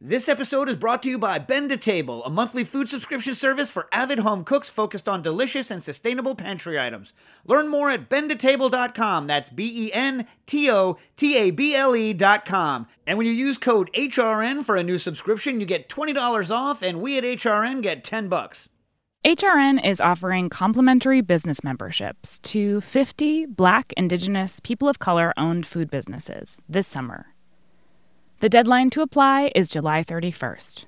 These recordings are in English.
This episode is brought to you by Bento Table, a monthly food subscription service for avid home cooks focused on delicious and sustainable pantry items. Learn more at bentotable.com. That's B E N T O T A B L E.com. And when you use code HRN for a new subscription, you get $20 off, and we at HRN get 10 bucks. HRN is offering complimentary business memberships to 50 Black, Indigenous, people of color owned food businesses this summer. The deadline to apply is July 31st.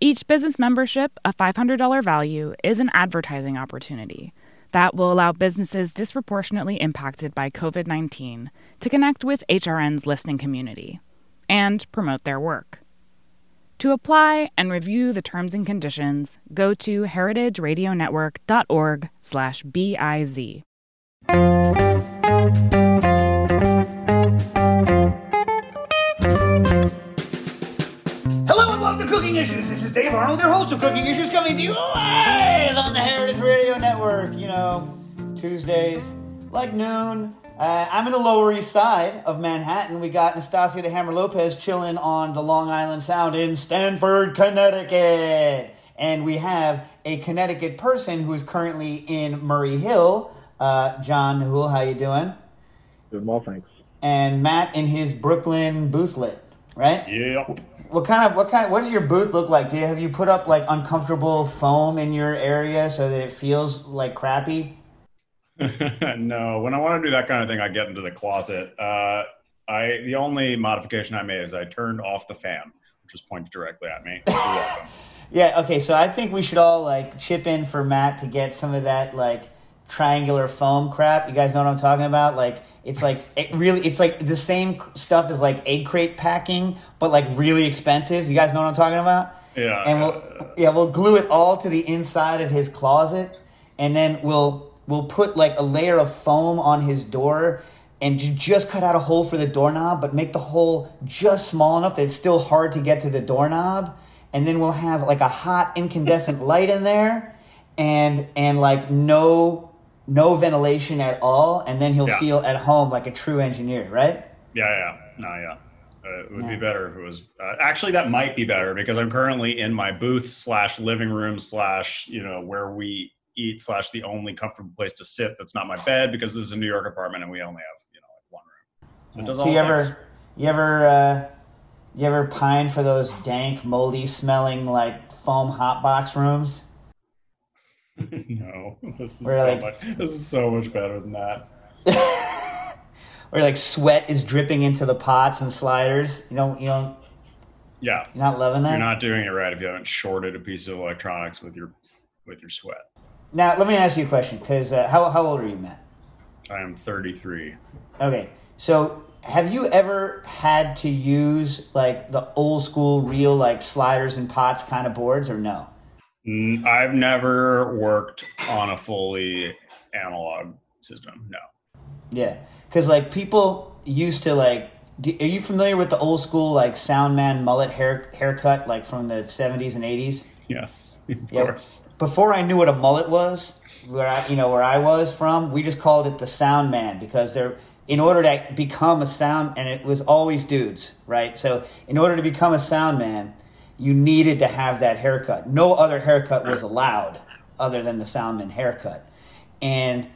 Each business membership, a $500 value, is an advertising opportunity that will allow businesses disproportionately impacted by COVID 19 to connect with HRN's listening community and promote their work. To apply and review the terms and conditions, go to heritageradionetwork.org/biz. Cooking Issues. This is Dave Arnold, your host of Cooking Issues, coming to you live on the Heritage Radio Network. You know, Tuesdays, like noon. Uh, I'm in the Lower East Side of Manhattan. We got Nastasia the Hammer Lopez chilling on the Long Island Sound in Stamford, Connecticut. And we have a Connecticut person who is currently in Murray Hill. Uh, John Newell, how you doing? Doing well, thanks. And Matt in his Brooklyn boothlet, right? Yep. What kind of what kind? What does your booth look like? Do you, have you put up like uncomfortable foam in your area so that it feels like crappy? no, when I want to do that kind of thing, I get into the closet. Uh, I the only modification I made is I turned off the fan, which was pointed directly at me. Yeah. Okay. So I think we should all like chip in for Matt to get some of that like triangular foam crap. You guys know what I'm talking about? Like it's like it really it's like the same stuff as like egg crate packing, but like really expensive. You guys know what I'm talking about? Yeah. And we'll yeah we'll glue it all to the inside of his closet, and then we'll we'll put like a layer of foam on his door. And you just cut out a hole for the doorknob, but make the hole just small enough that it's still hard to get to the doorknob. And then we'll have like a hot incandescent light in there, and and like no no ventilation at all, and then he'll Yeah. feel at home like a true engineer, right? Yeah, yeah, no, yeah. Uh, it would be better if it was. Uh, actually, that might be better because I'm currently in my booth slash living room slash you know where we eat slash the only comfortable place to sit that's not my bed because this is a New York apartment and we only have you know like one room. So does so you ever things. you ever uh, you ever pine for those dank, moldy smelling like foam hot box rooms? no, this is so like- much. This is so much better than that. Where like sweat is dripping into the pots and sliders. You know, you know, Yeah, you're not loving that. you're not doing it right if you haven't shorted a piece of electronics with your with your sweat. Now let me ask you a question, because uh, how how old are you, Matt? I am 33. Okay, so have you ever had to use like the old school real like sliders and pots kind of boards or no? I've never worked on a fully analog system. No. Yeah, because like people used to like. Do, are you familiar with the old school like Soundman mullet hair haircut like from the seventies and eighties? Yes, of Yeah. course. Before I knew what a mullet was, where I, you know where I was from, we just called it the sound man because they're in order to become a sound, and it was always dudes, right? So in order to become a sound man, you needed to have that haircut. No other haircut was allowed other than the soundman haircut, and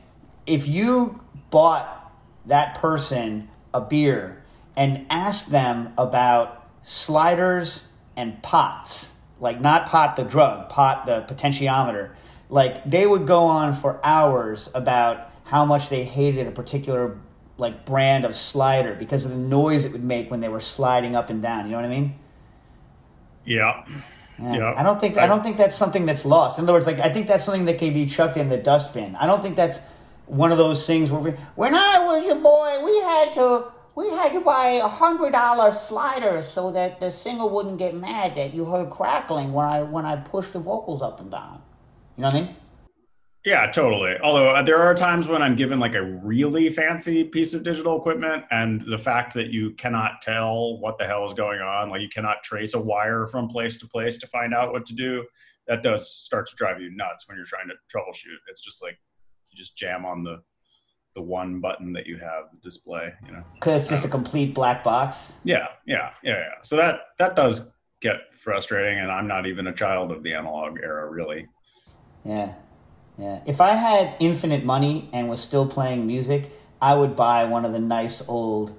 if you bought that person a beer and asked them about sliders and pots, like not pot the drug, pot the potentiometer, like they would go on for hours about how much they hated a particular like brand of slider because of the noise it would make when they were sliding up and down. You know what I mean? Yeah. Yeah. Yeah. I don't think I don't think that's something that's lost. In other words, like I think that's something that can be chucked in the dustbin. I don't think that's one of those things where we, when I was a boy, we had to we had to buy a hundred dollar sliders so that the singer wouldn't get mad that you heard crackling when I when I pushed the vocals up and down. You know what I mean? Yeah, totally. Although uh, there are times when I'm given like a really fancy piece of digital equipment, and the fact that you cannot tell what the hell is going on, like you cannot trace a wire from place to place to find out what to do, that does start to drive you nuts when you're trying to troubleshoot. It's just like you just jam on the the one button that you have the display, you know. Because it's just a complete black box. Yeah, yeah, yeah, yeah. So that that does get frustrating, and I'm not even a child of the analog era, really. Yeah, yeah. If I had infinite money and was still playing music, I would buy one of the nice old.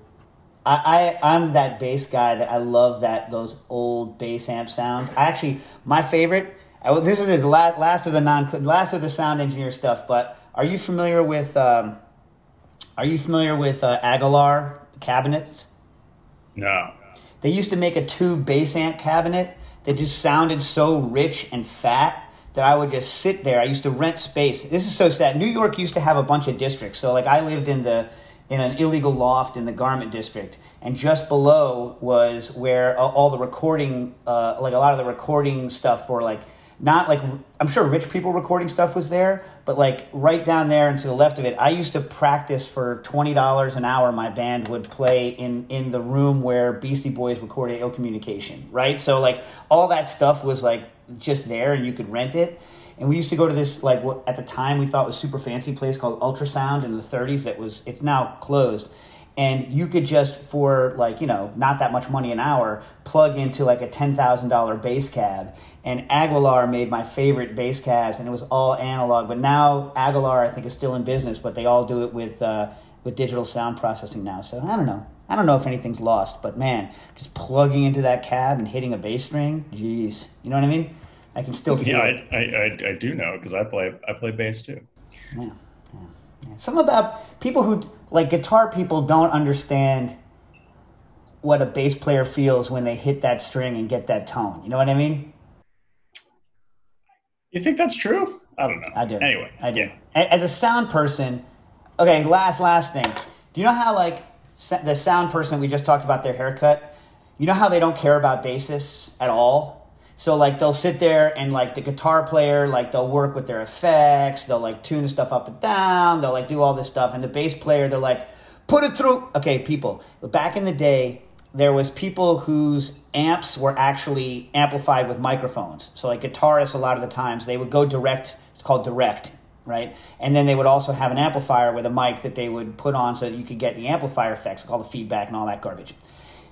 I, I I'm that bass guy that I love that those old bass amp sounds. I actually my favorite. I, this is the last, last of the non last of the sound engineer stuff. But are you familiar with um, Are you familiar with uh, Aguilar cabinets? No. They used to make a tube bass amp cabinet that just sounded so rich and fat that I would just sit there. I used to rent space. This is so sad. New York used to have a bunch of districts. So like I lived in the in an illegal loft in the garment district, and just below was where uh, all the recording, uh, like a lot of the recording stuff for like not like I'm sure rich people recording stuff was there, but like right down there and to the left of it, I used to practice for twenty dollars an hour. My band would play in in the room where Beastie Boys recorded Ill Communication, right? So like all that stuff was like just there, and you could rent it. And we used to go to this like what at the time we thought was super fancy place called Ultrasound in the 30s. That was it's now closed and you could just for like you know not that much money an hour plug into like a $10000 bass cab and aguilar made my favorite bass cabs and it was all analog but now aguilar i think is still in business but they all do it with uh, with digital sound processing now so i don't know i don't know if anything's lost but man just plugging into that cab and hitting a bass string jeez you know what i mean i can still feel Yeah, it I, I, I, I do know because I play I play bass too. yeah, yeah, yeah. Some about people who like guitar people don't understand what a bass player feels when they hit that string and get that tone. You know what I mean? You think that's true? I don't know. I do. Anyway, I do. yeah. As a sound person, okay. Last last thing. Do you know how like the sound person we just talked about their haircut? You know how they don't care about bassists at all. So like they'll sit there and like the guitar player like they'll work with their effects. They'll like tune stuff up and down. They'll like do all this stuff. And the bass player they're like put it through. Okay, people. Back in the day, there was people whose amps were actually amplified with microphones. So like guitarists, a lot of the times they would go direct. It's called direct, right? And then they would also have an amplifier with a mic that they would put on so that you could get the amplifier effects, all the feedback and all that garbage,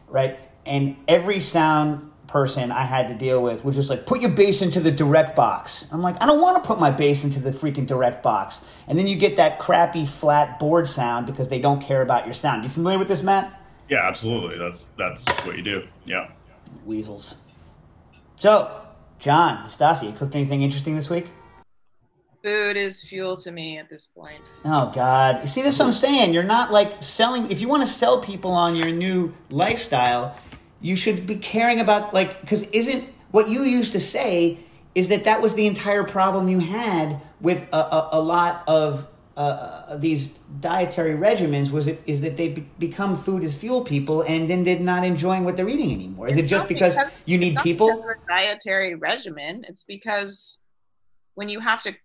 right? And every sound person I had to deal with was just like, put your bass into the direct box. I'm like, I don't want to put my bass into the freaking direct box. And then you get that crappy flat board sound because they don't care about your sound. You familiar with this, Matt? Yeah, absolutely. That's that's what you do. Yeah. Weasels. So, John, Stasi, you cooked anything interesting this week? Food is fuel to me at this point. Oh God! You see, this is what I'm saying. You're not like selling. If you want to sell people on your new lifestyle, you should be caring about like because isn't what you used to say is that that was the entire problem you had with a, a, a lot of uh, uh, these dietary regimens was it is that they be, become food as fuel people and then they're not enjoying what they're eating anymore. Is it just not because you it's need people? because dietary regimen. It's because when you have to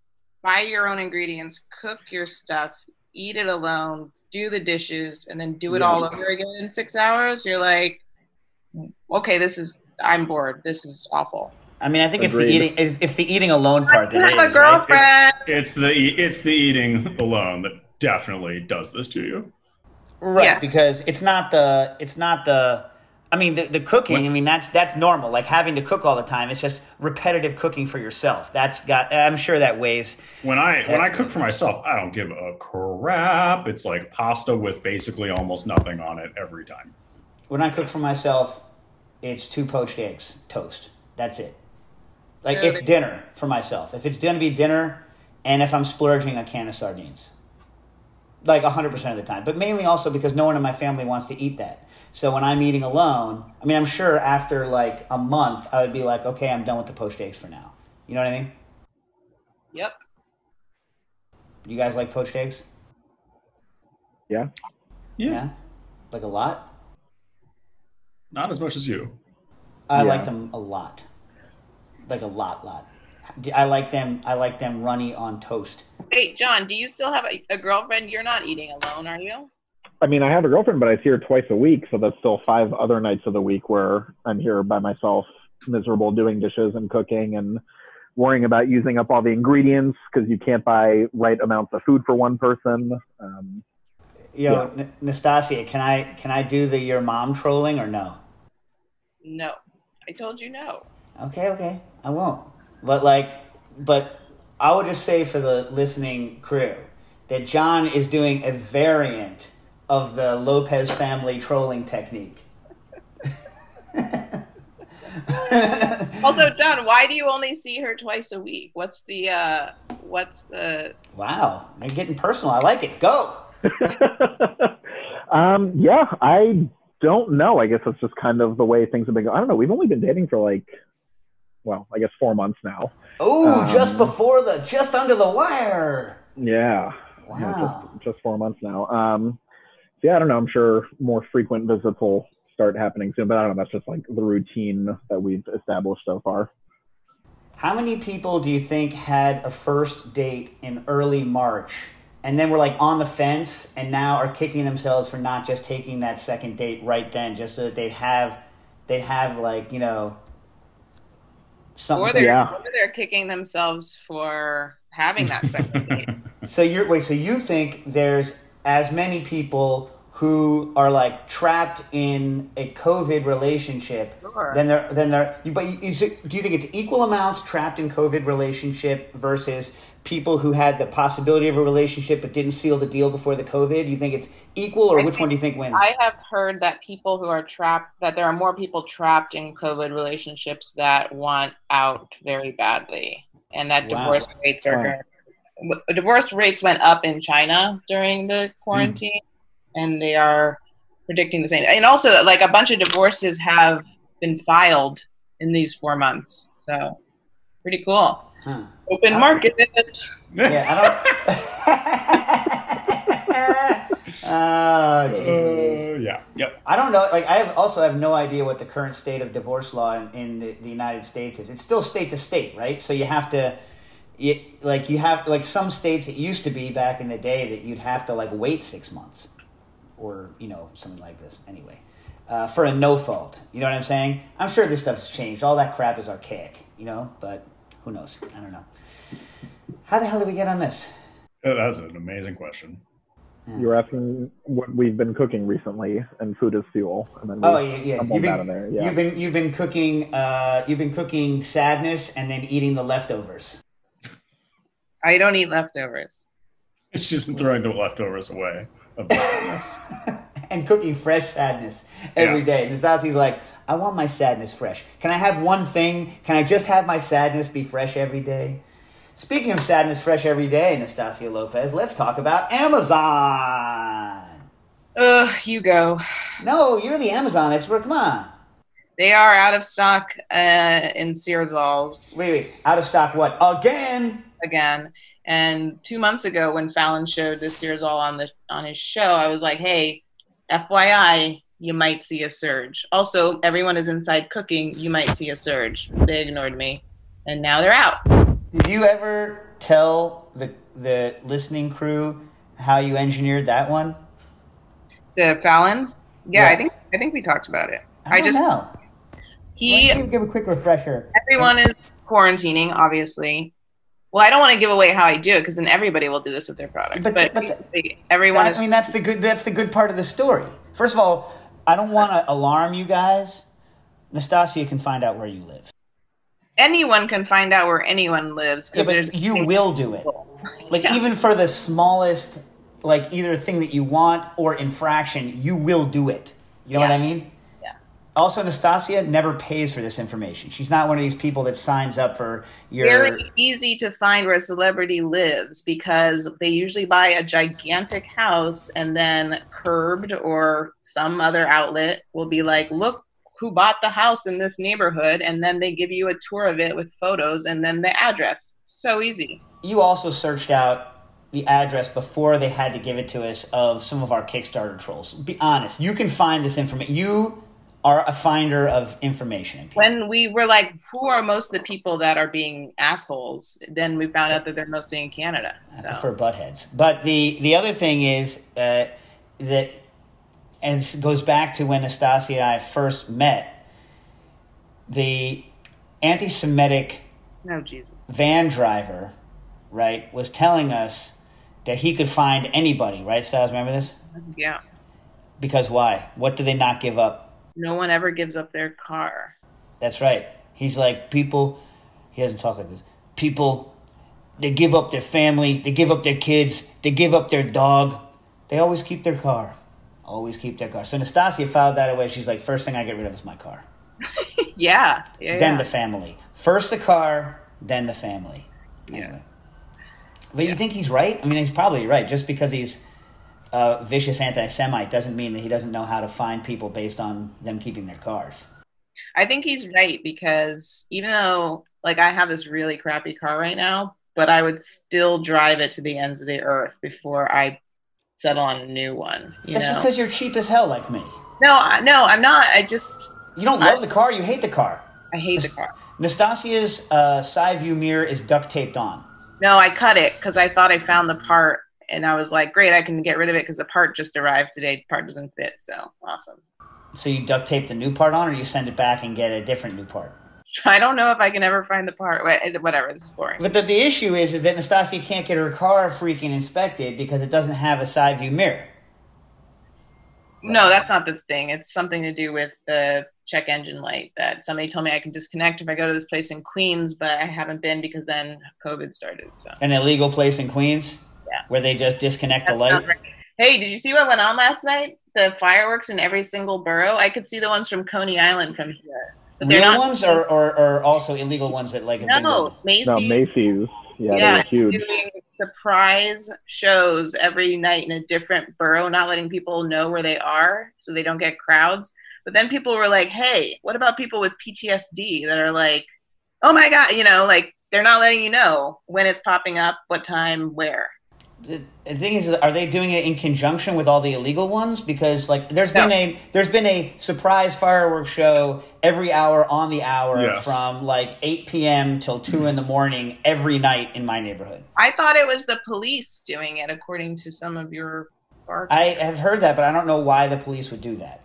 buy your own ingredients, cook your stuff, eat it alone, do the dishes, and then do it all over again in six hours, you're like, okay, this is I'm bored. This is awful. I mean, I think it's the eating. It's, it's the eating alone part You that have a is, right? girlfriend. It's the e- it's the eating alone that definitely does this to you. Right, Yes. because it's not the it's not the I mean, the, the cooking. I mean, that's that's normal. Like having to cook all the time. It's just repetitive cooking for yourself. That's got. I'm sure that weighs. When I when I cook for myself, I don't give a crap. It's like pasta with basically almost nothing on it every time. When I cook for myself, it's two poached eggs, toast. That's it. Like Yeah, if they- dinner for myself. If it's gonna be dinner, and if I'm splurging, a can of sardines. Like 100% of the time. But mainly also because no one in my family wants to eat that. So when I'm eating alone, I mean, I'm sure after like a month, I would be like, okay, I'm done with the poached eggs for now. You know what I mean? Yep. You guys like poached eggs? Yeah. Yeah, Like a lot? not as much as you. I Yeah. like them a lot. Like a lot, lot. I like them. I like them runny on toast. Hey, John, do you still have a, a girlfriend? You're not eating alone, are you? I mean, I have a girlfriend, but I see her twice a week, so that's still five other nights of the week where I'm here by myself, miserable, doing dishes and cooking and worrying about using up all the ingredients because you can't buy right amounts of food for one person. Um, Yo, N- Nastasia, can I can I do the your mom trolling or no? No. I told you no. Okay, okay, I won't. But like, but I would just say for the listening crew that John is doing a variant of the Lopez family trolling technique. Also, John, why do you only see her twice a week? What's the uh what's the wow, they're getting personal. I like it. Go. um, yeah, I don't know. I guess it's just kind of the way things have been going. I don't know. We've only been dating for like, well, I guess four months now. Oh, just Um, before the, just under the wire. Yeah. Yeah, Wow. just, just four months now. Um, so yeah, I don't know. I'm sure more frequent visits will start happening soon, but I don't know. That's just like the routine that we've established so far. How many people do you think had a first date in early March and then were like on the fence and now are kicking themselves for not just taking that second date right then, just so that they'd have they'd have like, you know, something or they're Yeah. or they're kicking themselves for having that second date. So you're wait, so you think there's as many people who are like trapped in a COVID relationship Sure. then there then there you- but you, you, do you think it's equal amounts trapped in COVID relationship versus people who had the possibility of a relationship but didn't seal the deal before the COVID? You think it's equal or I which one do you think wins? I have heard that people who are trapped, that there are more people trapped in COVID relationships that want out very badly, and that Wow. divorce rates are Wow. Going. Divorce rates went up in China during the quarantine, and they are predicting the same. And also, like a bunch of divorces have been filed in these four months, so pretty cool. Huh. Open Wow. market. Yeah, I don't. oh, jeez Louise. Uh, yeah. Yep. I don't know. Like, I have also have no idea what the current state of divorce law in, in the, the United States is. It's still state to state, right? So you have to, you, like, you have like some states. It used to be back in the day that you'd have to like wait six months, or you know something like this. Anyway, uh, for a no fault. You know what I'm saying? I'm sure this stuff's changed. All that crap is archaic, you know. But who knows? I don't know. How the hell did we get on this? Uh, That's an amazing question. you're asking what we've been cooking recently, and food is fuel. And then we Oh yeah, yeah. You've been, there. Yeah. you've been you've been cooking uh, you've been cooking sadness and then eating the leftovers. I don't eat leftovers. She's been throwing the leftovers away of the sadness. and cooking fresh sadness every Yeah. day. And Nastasi's like, I want my sadness fresh. Can I have one thing? Can I just have my sadness be fresh every day? Speaking of sadness fresh every day, Nastasia Lopez, let's talk about Amazon. Ugh, you go. No, you're the Amazon expert. Come on. They are out of stock uh, in Spinzalls Wait, wait. Out of stock what? Again? Again. And two months ago, when Fallon showed this Spinzall on the on his show, I was like, "Hey, FYI, you might see a surge." Also, everyone is inside cooking. You might see a surge. They ignored me, and now they're out. Did you ever tell the the listening crew how you engineered that one? The Fallon, yeah, Yeah. I think I think we talked about it. I, I just know. he give a quick refresher. everyone is quarantining, obviously. Well, I don't want to give away how I do it because then everybody will do this with their products. But- But, but the- everyone That- is I mean, that's the good. That's the good part of the story. First of all, I don't want to alarm you guys. Nastasia can find out where you live. Anyone can find out where anyone lives Yeah, but you will do it. Like even for the smallest, like either thing that you want or infraction, you will do it. You know what I mean? Also, Nastasia never pays for this information. She's not one of these people that signs up for your. very easy to find where a celebrity lives because they usually buy a gigantic house and then curbed or some other outlet will be like look who bought the house in this neighborhood and then they give you a tour of it with photos and then the address so easy You also searched out the address before they had to give it to us of some of our Kickstarter trolls. Be honest. You can find this information. You are a finder of information. when we were like who are most of the people that are being assholes then we found out that they're mostly in canada I so prefer buttheads. But the the other thing is uh, that, and this goes back to when Nastasia and I first met. The anti-Semitic no jesus van driver, right, was telling us that he could find anybody. Right, Styles? Remember this? yeah Because why? What do they not give up? No one ever gives up their car That's right. He's like people. He doesn't talk like this. People, they give up their family. They give up their kids. They give up their dog. They always keep their car. Always keep their car. So Nastasia filed that away. She's like, first thing I get rid of is my car. yeah, yeah Then yeah. the family. First the car, then the family. Anyway. But you think he's right? I mean, he's probably right. Just because he's a vicious anti-Semite doesn't mean that he doesn't know how to find people based on them keeping their cars. I think he's right because even though like I have this really crappy car right now, but I would still drive it to the ends of the earth before I settle on a new one. You That's just because you're cheap as hell, like me. No, I- no, I'm not. I just You don't love the car. You hate the car. I hate the car. Nastasia's uh, side view mirror is duct taped on. No, I cut it because I thought I found the part, and I was like, great, I can get rid of it because the part just arrived today. The part doesn't fit, so awesome. So you duct tape the new part on, or you send it back and get a different new part. I don't know if I can ever find the part. Eh, whatever, this is boring. But the, the issue is, is that Nastasia can't get her car freaking inspected because it doesn't have a side view mirror. No, that's not the thing. It's something to do with the check engine light that somebody told me I can disconnect if I go to this place in Queens, but I haven't been because then COVID started. So An illegal place in Queens Yeah. where they just disconnect the light. right. Hey, did you see what went on last night? The fireworks in every single borough. I could see the ones from Coney Island from here, but they're Real not. ones or, or, or also illegal ones that like have been no. Macy's. No, Macy's. Yeah, yeah, they're huge. doing surprise shows every night in a different borough, not letting people know where they are so they don't get crowds. But then people were like, "Hey, what about people with PTSD that are like, oh my god, you know, like they're not letting you know when it's popping up, what time, where." The, the thing is, are they doing it in conjunction with all the illegal ones? Because like, there's No. been a there's been a surprise fireworks show every hour on the hour Yes. from like 8 p.m. till two in the morning every night in my neighborhood. I thought it was the police doing it, according to some of your. bar- I have heard that, but I don't know why the police would do that.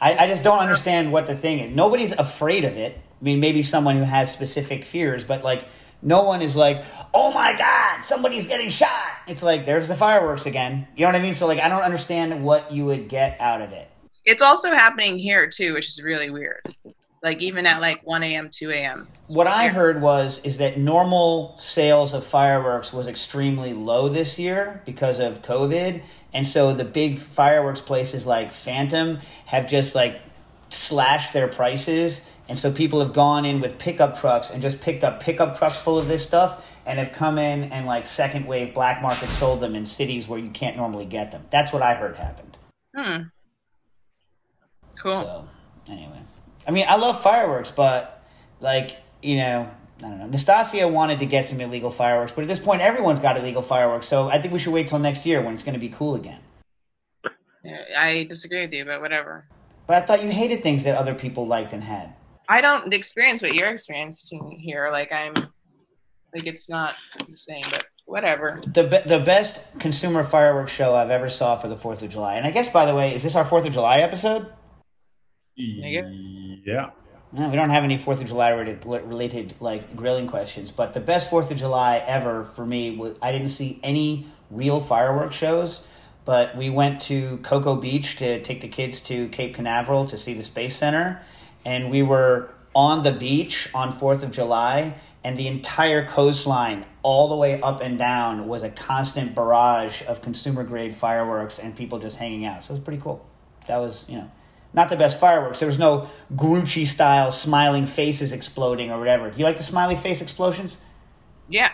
I, I just don't understand what the thing is. Nobody's afraid of it. I mean, maybe someone who has specific fears, but like, no one is like, "Oh my God, somebody's getting shot." It's like there's the fireworks again. You know what I mean? So like, I don't understand what you would get out of it. It's also happening here too, which is really weird. Like even at like 1 a.m., 2 a.m. What I heard was is that normal sales of fireworks was extremely low this year because of COVID, and so the big fireworks places like Phantom have just like slashed their prices, and so people have gone in with pickup trucks and just picked up pickup trucks full of this stuff and have come in and like second wave black market sold them in cities where you can't normally get them. That's what I heard happened. Hmm. Cool. So anyway, I mean, I love fireworks, but like you know, I don't know. Nastasia wanted to get some illegal fireworks, but at this point, everyone's got illegal fireworks. So I think we should wait till next year when it's going to be cool again. I disagree with you, but whatever. But I thought you hated things that other people liked and had. I don't experience what you're experiencing here. Like I'm, like it's not the same, but whatever. The be- the best consumer fireworks show I've ever saw for the Fourth of July, and I guess by the way, is this our Fourth of July episode? Yeah. No, we don't have any Fourth of July related, related like grilling questions, but the best Fourth of July ever for me was I didn't see any real fireworks shows, but we went to Cocoa Beach to take the kids to Cape Canaveral to see the Space Center, and we were on the beach on Fourth of July, and the entire coastline, all the way up and down, was a constant barrage of consumer grade fireworks and people just hanging out. So it was pretty cool. That was you know not the best fireworks. There was no Grucci style smiling faces exploding or whatever. Do you like the smiley face explosions? Yeah.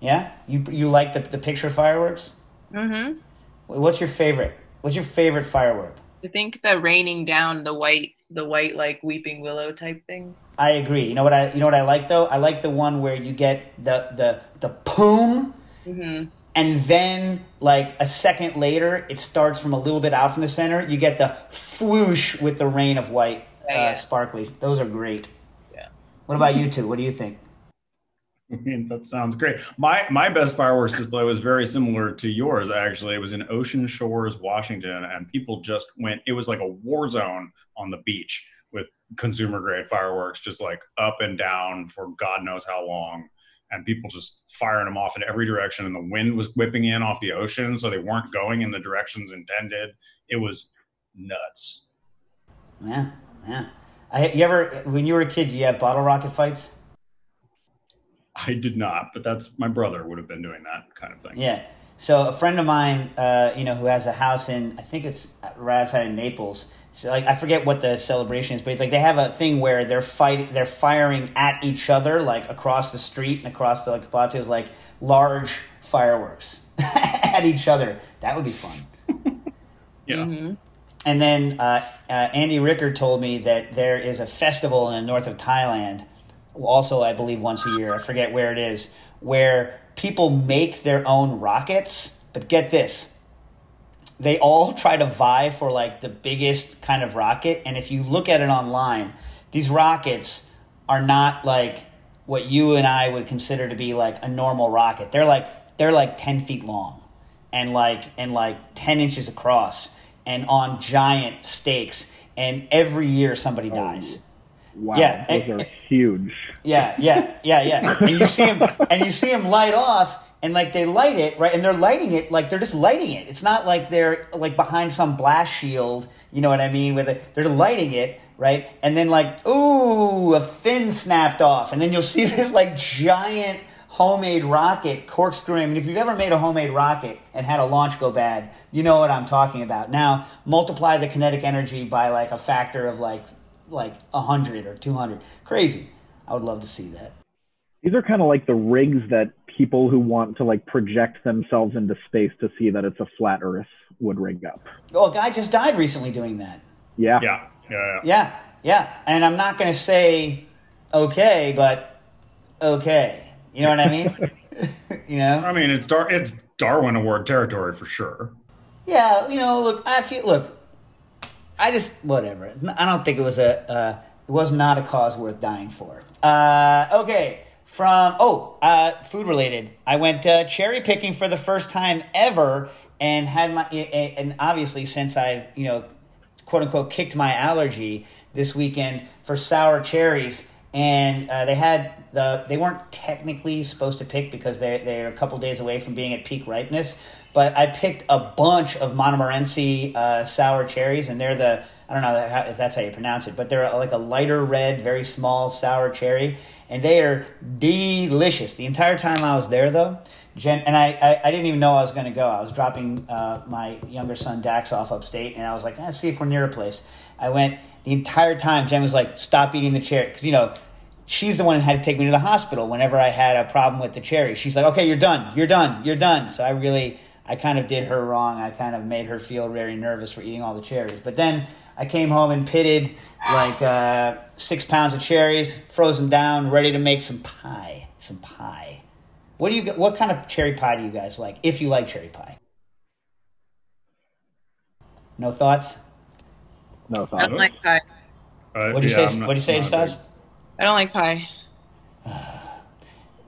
Yeah, you you like the the picture fireworks? Mm-hmm. What's your favorite? What's your favorite firework? I think the raining down the white, the white like weeping willow type things. I agree. You know what I you know what I like though? I like the one where you get the the the poom Mm-hmm. and then like a second later it starts from a little bit out from the center. You get the whoosh with the rain of white Yeah, uh, yeah. sparkly. Those are great. Yeah. What about you two? What do you think? Mean, that sounds great. My my best fireworks display was very similar to yours. Actually, it was in Ocean Shores, Washington, and people just went. It was like a war zone on the beach with consumer grade fireworks, just like up and down for God knows how long, and people just firing them off in every direction. And the wind was whipping in off the ocean, so they weren't going in the directions intended. It was nuts. Yeah, yeah. I, you ever when you were a kid, you have bottle rocket fights? I did not, but that's my brother would have been doing that kind of thing. Yeah. So a friend of mine, uh, you know, who has a house in, I think it's right outside of Naples. So like I forget what the celebration is, but it's like they have a thing where they're fighting, they're firing at each other, like across the street and across the like the plazas, like large fireworks at each other. That would be fun. Yeah. Mm-hmm. And then uh, uh, Andy Ricker told me that there is a festival in the north of Thailand, also I believe once a year. I forget where it is, where people make their own rockets. But get this, they all try to vie for like the biggest kind of rocket. And if you look at it online, these rockets are not like what you and I would consider to be like a normal rocket. They're like they're like ten feet long, and like and like ten inches across, and on giant stakes. And every year somebody oh, dies. Wow, Yeah, those and- are huge. Yeah, yeah, yeah, yeah. And you see them, and you see them light off, and like they light it right, and they're lighting it like they're just lighting it. It's not like they're like behind some blast shield. You know what I mean? With it, they're lighting it right, and then like ooh, a fin snapped off, and then you'll see this like giant homemade rocket corkscrewing. I mean, if you've ever made a homemade rocket and had a launch go bad, you know what I'm talking about. Now multiply the kinetic energy by like a factor of like like a hundred or two hundred. Crazy. I would love to see that. These are kind of like the rigs that people who want to like project themselves into space to see that it's a flat Earth would rig up. Oh, a guy just died recently doing that. Yeah. Yeah. Yeah. yeah. Yeah, yeah. And I'm not going to say okay, but okay. You know what I mean? you know? I mean, it's Dar- it's Darwin Award territory for sure. Yeah, you know, look, I feel, look, I just, whatever. I don't think it was a, uh, it was not a cause worth dying for. Uh, okay, from, oh, uh, food related. I went uh, cherry picking for the first time ever and had my, and obviously since I've, you know, quote unquote kicked my allergy this weekend for sour cherries and uh, they had the they weren't technically supposed to pick because they they're a couple days away from being at peak ripeness but I picked a bunch of Montmorency uh, sour cherries and they're the I don't know if that's how you pronounce it but they're like a lighter red very small sour cherry and they are delicious the entire time I was there though Jen and I, I, I didn't even know I was going to go. I was dropping uh, my younger son Dax off upstate, and I was like, "Let's see if we're near a place." I went the entire time. Jen was like, "Stop eating the cherry," because you know she's the one who had to take me to the hospital whenever I had a problem with the cherry. She's like, "Okay, you're done. You're done. You're done." So I really, I kind of did her wrong. I kind of made her feel very nervous for eating all the cherries. But then I came home and pitted like uh, six pounds of cherries, froze them down, ready to make some pie. Some pie. What do you? What kind of cherry pie do you guys like? If you like cherry pie, no thoughts. No I don't like pie. Uh, What do you yeah, say? I'm not- What do you say, not a Stas? I don't like pie.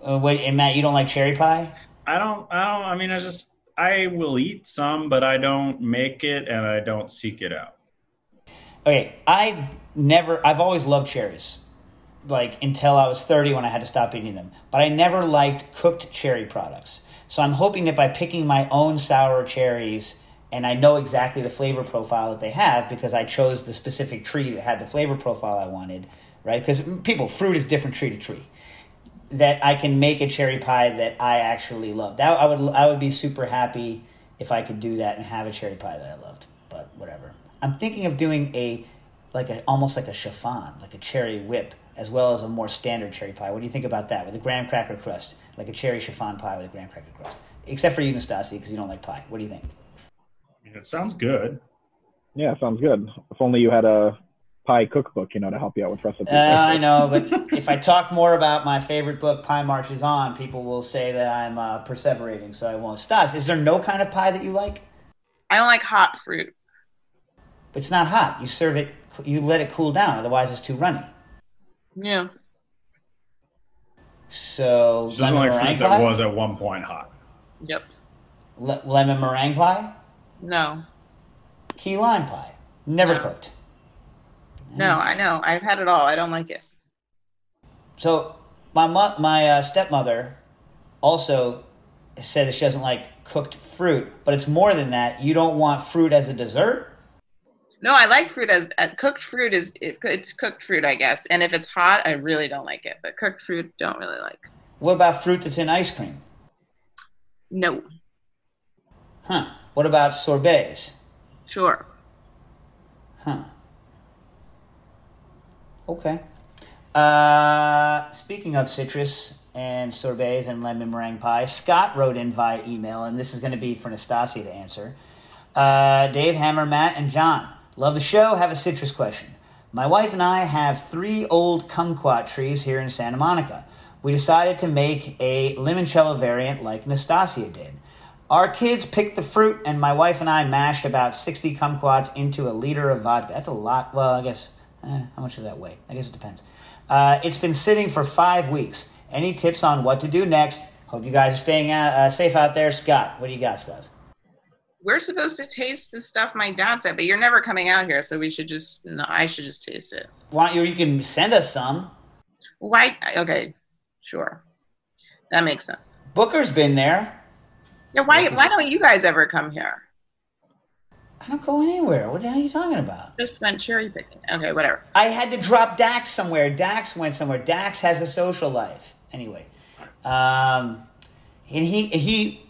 Uh, wait, and Matt, you don't like cherry pie? I don't. I don't. I mean, I just. I will eat some, but I don't make it and I don't seek it out. Okay, I never. I've always loved cherries, like until I was thirty when I had to stop eating them. But I never liked cooked cherry products. So I'm hoping that by picking my own sour cherries and I know exactly the flavor profile that they have because I chose the specific tree that had the flavor profile I wanted, right? Because people, fruit is different tree to tree. That I can make a cherry pie that I actually love. That I would I would be super happy if I could do that and have a cherry pie that I loved. But whatever. I'm thinking of doing a like a almost like a chiffon, like a cherry whip, as well as a more standard cherry pie. What do you think about that with a graham cracker crust, like a cherry chiffon pie with a graham cracker crust? Except for you, Nastasi, because you don't like pie. What do you think? I mean, it sounds good. Yeah, sounds good. If only you had a pie cookbook, you know, to help you out with recipes. Uh, I know, but if I talk more about my favorite book, Pie Marches On, people will say that I'm uh, perseverating, so I won't. Stas, is there no kind of pie that you like? I don't like hot fruit. It's not hot. You serve it. You let it cool down. Otherwise, it's too runny. Yeah. So It's just like fruit that pie. was at one point hot. Yep. Le- lemon meringue pie, No. key lime pie, never No. cooked. No, I know. I've had it all. I don't like it. So my mo- my uh, stepmother also said that she doesn't like cooked fruit, but it's more than that. You don't want fruit as a dessert. No, I like fruit as uh, cooked fruit is it, it's cooked fruit, I guess. And if it's hot, I really don't like it. But cooked fruit, don't really like. What about fruit that's in ice cream? No. Huh. What about sorbets? Sure. Huh. Okay. Uh, speaking of citrus and sorbets and lemon meringue pie, Scott wrote in via email, and this is going to be for Nastasia to answer. Uh, Dave, Hammer, Matt, and John. Love the show. Have a citrus question. My wife and I have three old kumquat trees here in Santa Monica. We decided to make a limoncello variant like Nastasia did. Our kids picked the fruit, and my wife and I mashed about 60 kumquats into a liter of vodka. That's a lot. Well, I guess, eh, how much does that weigh? I guess it depends. Uh, it's been sitting for five weeks. Any tips on what to do next? Hope you guys are staying out, uh, safe out there. Scott, what do you got, Stas? We're supposed to taste the stuff my dad said, but you're never coming out here, so we should just no, I should just taste it. Why don't you, you can send us some. Why okay, sure. That makes sense. Booker's been there. Yeah, why is- why don't you guys ever come here? I don't go anywhere. What the hell are you talking about? Just went cherry picking. Okay, whatever. I had to drop Dax somewhere. Dax went somewhere. Dax has a social life. Anyway, um, and he he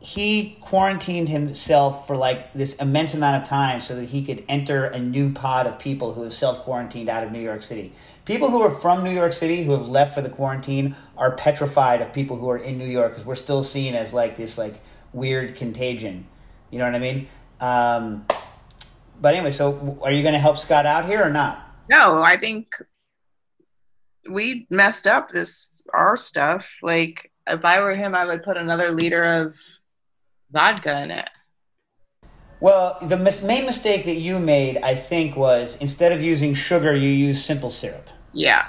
he quarantined himself for like this immense amount of time so that he could enter a new pod of people who have self quarantined out of New York City. People who are from New York City who have left for the quarantine are petrified of people who are in New York because we're still seen as like this like weird contagion. You know what I mean? Um, but anyway, so are you going to help Scott out here or not? No, I think we messed up this our stuff. Like if I were him, I would put another liter of vodka in it. Well, the mis- main mistake that you made, I think, was instead of using sugar, you used simple syrup, Yeah,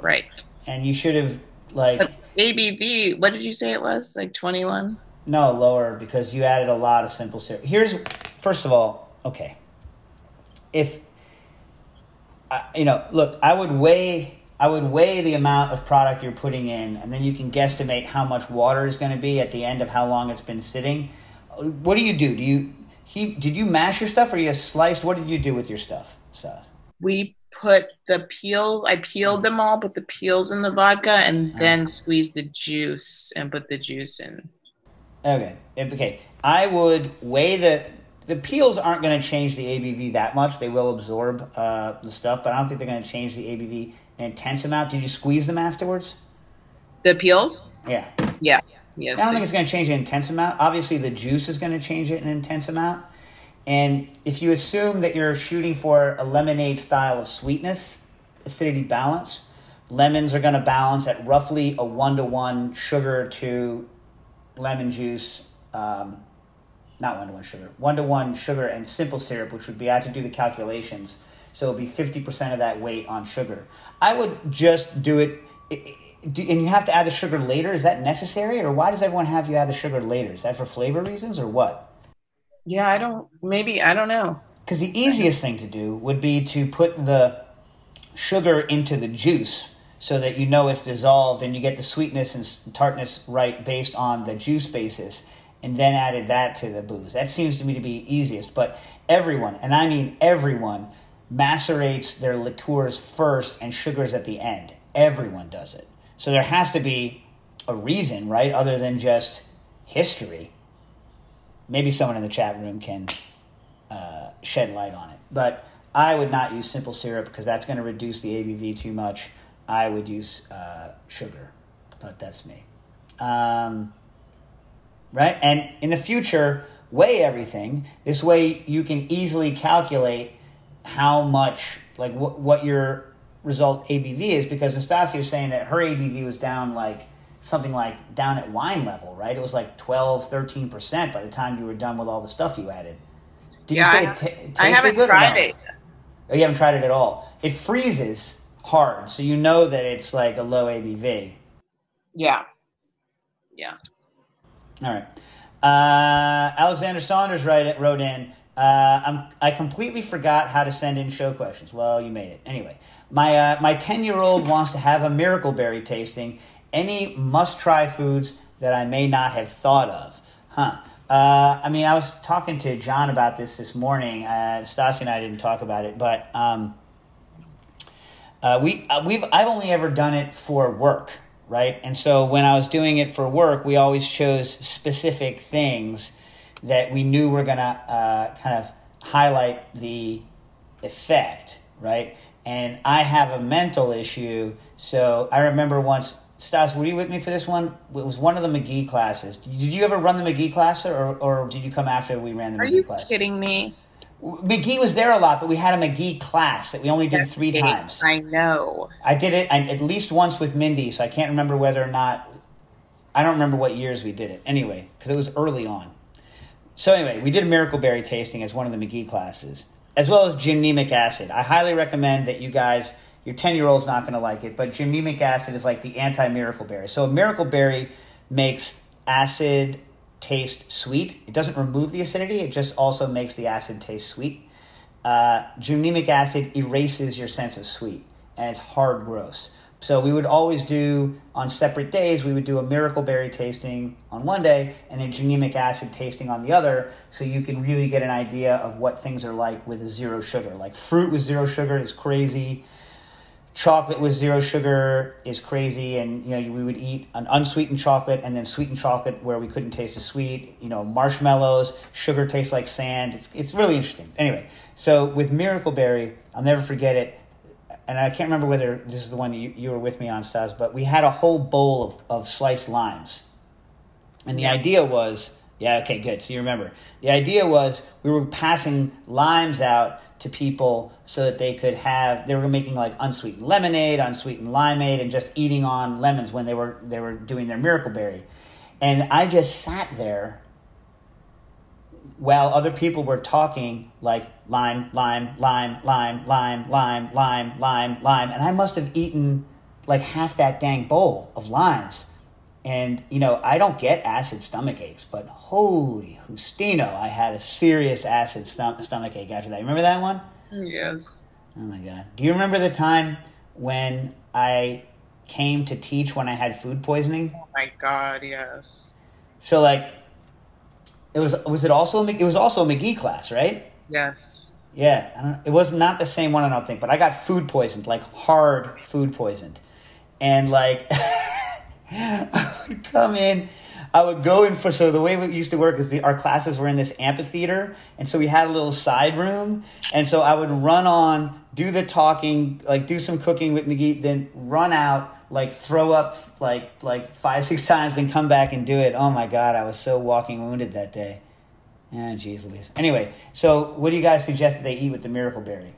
right. and you should have like But ABV, what did you say it was? Like 21? no lower because you added a lot of simple syrup. Here's first of all, okay, if uh, you know, look, I would weigh. I would weigh the amount of product you're putting in, and then you can guesstimate how much water is going to be at the end of how long it's been sitting. What do you do? Do you he did you mash your stuff or you sliced? What did you do with your stuff? So We put the peels, I peeled them all, put the peels in the vodka, and then squeezed the juice and put the juice in. Okay. Okay. I would weigh the the peels aren't going to change the ABV that much. They will absorb uh, the stuff, but I don't think they're going to change the ABV an intense amount. Did you squeeze them afterwards? The peels? Yeah. Yeah. Yes. I don't think it's going to change an intense amount. Obviously, the juice is going to change it an intense amount. And if you assume that you're shooting for a lemonade style of sweetness, acidity balance, lemons are going to balance at roughly a one to one sugar to lemon juice. Um, not one to one sugar, one to one sugar and simple syrup, which would be I had to do the calculations. So it'd be fifty percent of that weight on sugar. I would just do it. it- it- do, and you have to add the sugar later. Is that necessary, or why does everyone have you add the sugar later? Is that for flavor reasons, or what? Yeah, I don't, maybe, I don't know. Because the easiest thing to do would be to put the sugar into the juice so that you know it's dissolved and you get the sweetness and tartness right based on the juice basis. and then added that to the booze. That seems to me to be easiest. But everyone, and I mean everyone, macerates their liqueurs first and sugars at the end. Everyone does it. So there has to be a reason, right? Other than just history. Maybe someone in the chat room can uh, shed light on it. But I would not use simple syrup because that's going to reduce the ABV too much. I would use uh, sugar, but that's me. Um, right? And in the future, weigh everything. This way, you can easily calculate how much, like what, what your result ABV is. Because Nastasia was saying that her ABV was down like something like down at wine level, right? It was like 12, 13% by the time you were done with all the stuff you added. Did Yeah, you say I it have- ta- tasted I haven't good tried no? it. Oh, you haven't tried it at all. It freezes hard, so you know that it's like a low ABV. Yeah. Yeah. All right. Uh, Alexander Saunders write, wrote in. Uh, I'm, I completely forgot how to send in show questions. Well, you made it anyway. My uh, my ten year old wants to have a miracle berry tasting. Any must try foods that I may not have thought of? Huh. Uh, I mean, I was talking to John about this this morning. Uh, and I didn't talk about it, but um, uh, we uh, we've I've only ever done it for work, right? And so when I was doing it for work, we always chose specific things that we knew were gonna uh, kind of highlight the effect, right? And I have a mental issue, so I remember once. Stas, were you with me for this one? It was one of the McGee classes. Did you ever run the McGee class, or, or did you come after we ran the Are McGee you class? kidding me? McGee was there a lot, but we had a McGee class that we only did three Kidding. times. I know. I did it I, at least once with Mindy, so I can't remember whether or not. I don't remember what years we did it. Anyway, because it was early on. So anyway, we did a miracle berry tasting as one of the McGee classes, as well as gymnemic acid. I highly recommend that you guys. Your ten year old's not going to like it, but gymnemic acid is like the anti miracle berry. So a miracle berry makes acid taste sweet. It doesn't remove the acidity; it just also makes the acid taste sweet uh, gymnemic acid erases your sense of sweet and it's hard gross so we would always do on separate days we would do a miracle berry tasting on one day and a gymnemic acid tasting on the other so you can really get an idea of what things are like with zero sugar like fruit with zero sugar is crazy chocolate with zero sugar is crazy and you know we would eat an unsweetened chocolate and then sweetened chocolate where we couldn't taste the sweet you know marshmallows sugar tastes like sand. It's, it's really interesting. Anyway so with miracle berry i'll never forget it and i can't remember whether this is the one you, you were with me on Stas, but we had a whole bowl of, of sliced limes. And the idea was, yeah, okay, good. So you remember. The idea was we were passing limes out to people so that they could have they were making like unsweetened lemonade, unsweetened limeade, and just eating on lemons when they were they were doing their miracle berry. And I just sat there while other people were talking like lime, lime, lime, lime, lime, lime, lime, lime, lime, and I must have eaten like half that dang bowl of limes. And you know, I don't get acid stomach aches, but holy Justino, I had a serious acid stom- stomach ache after that. You remember that one? Yes. Oh my god. Do you remember the time when I came to teach when I had food poisoning? Oh my God. Yes. So like, it was was it also a, it was also a McGee class, right? Yes. Yeah, I don't, it was not the same one, I don't think, but I got food poisoned, like hard food poisoned. And like, I would come in, I would go in for, so the way it used to work is the, our classes were in this amphitheater, and so we had a little side room, and so I would run on, do the talking, like do some cooking with McGee, then run out, like throw up like like five, six times, then come back and do it. Oh my God, I was so walking wounded that day. Ah, jeez Louise. Anyway, so what do you guys suggest that they eat with the miracle berry?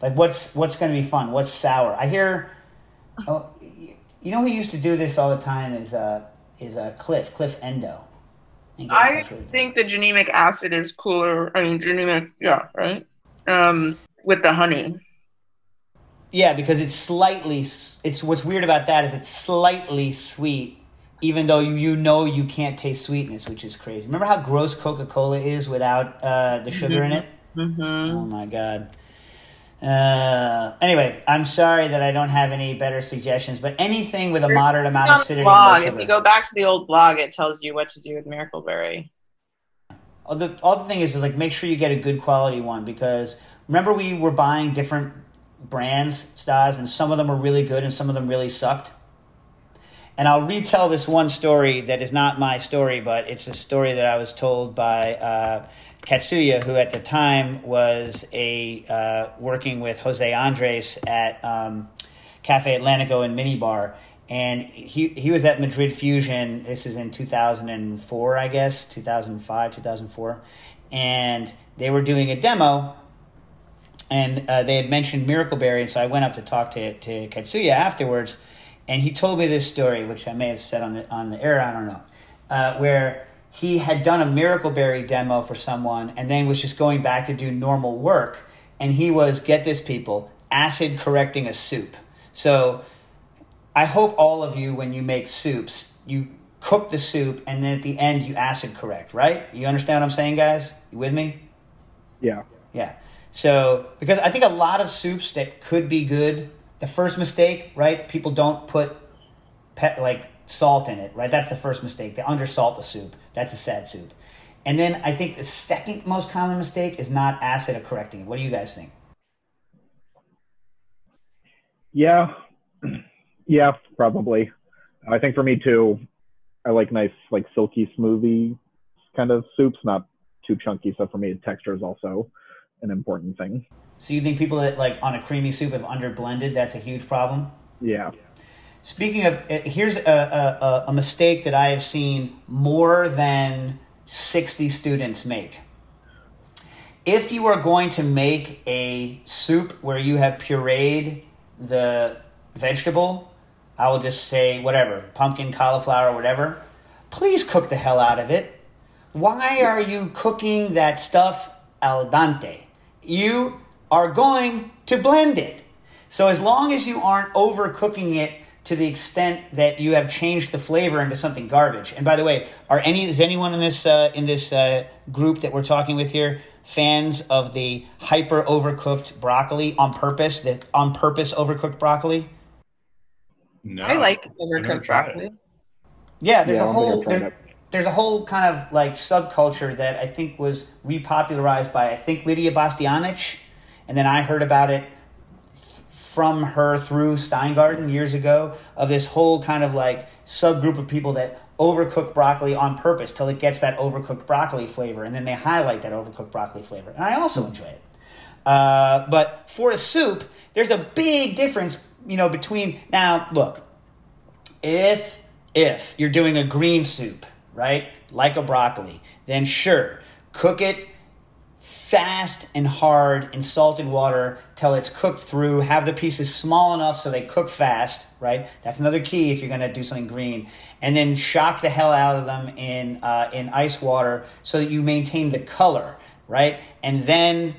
Like, what's what's going to be fun? What's sour? I hear. Oh, you know who used to do this all the time is uh is uh Cliff Cliff Endo. And get in I think the gymnemic acid is cooler. I mean, gymnemic, yeah, right? Um, with the honey. Yeah, because it's slightly. It's what's weird about that is it's slightly sweet, even though you, you know you can't taste sweetness, which is crazy. Remember how gross Coca Cola is without uh, the sugar in it? Mm-hmm. Oh my god. Uh, anyway, I'm sorry that I don't have any better suggestions, but anything with a moderate amount of acidity blog, if you go back to the old blog, it tells you what to do with Miracle Berry. all the all the thing is is like make sure you get a good quality one because remember we were buying different brands styles and some of them were really good and some of them really sucked. And I'll retell this one story that is not my story, but it's a story that I was told by uh, Katsuya, who at the time was a uh, working with Jose Andres at um, Cafe Atlantico and Minibar. And he, he was at Madrid Fusion. This is in 2004, I guess, 2005, 2004. And they were doing a demo and uh, they had mentioned Miracle Berry, and so I went up to talk to to Katsuya afterwards, and he told me this story, which I may have said on the on the air, I don't know, uh, where he had done a Miracle Berry demo for someone, and then was just going back to do normal work, and he was get this people acid correcting a soup. So I hope all of you, when you make soups, you cook the soup, and then at the end you acid correct, right? You understand what I'm saying, guys? You with me? Yeah. Yeah. So, because I think a lot of soups that could be good, the first mistake, right? People don't put pet, like salt in it, right? That's the first mistake. They undersalt the soup. That's a sad soup. And then I think the second most common mistake is not acid or correcting it. What do you guys think? Yeah. Yeah, probably. I think for me too, I like nice, like silky, smoothie kind of soups, not too chunky. So for me, texture is also an important thing. So you think people that like on a creamy soup have under blended? That's a huge problem. Yeah. Speaking of, uh, here's a, a, a mistake that I have seen more than 60 students make. If you are going to make a soup where you have pureed the vegetable, I will just say whatever, pumpkin, cauliflower, whatever, please cook the hell out of it. Why are you cooking that stuff al dente? You are going to blend it. So as long as you aren't overcooking it to the extent that you have changed the flavor into something garbage. And by the way, are any is anyone in this uh, in this uh, group that we're talking with here fans of the hyper overcooked broccoli on purpose? That on purpose overcooked broccoli? No, I like overcooked tried broccoli. Yeah, there's Yeah, I a whole there, there's a whole kind of like subculture that I think was repopularized by I think Lidia Bastianich, and then I heard about it from her through Steingarten years ago of this whole kind of like subgroup of people that overcook broccoli on purpose till it gets that overcooked broccoli flavor, and then they highlight that overcooked broccoli flavor, and I also enjoy it. Uh, but for a soup, there's a big difference, you know, between now. Look, if if you're doing a green soup, right, like a broccoli, then sure, cook it fast and hard in salted water till it's cooked through. Have the pieces small enough so they cook fast, right? That's another key if you're going to do something green. And then shock the hell out of them in uh, in ice water so that you maintain the color, right? And then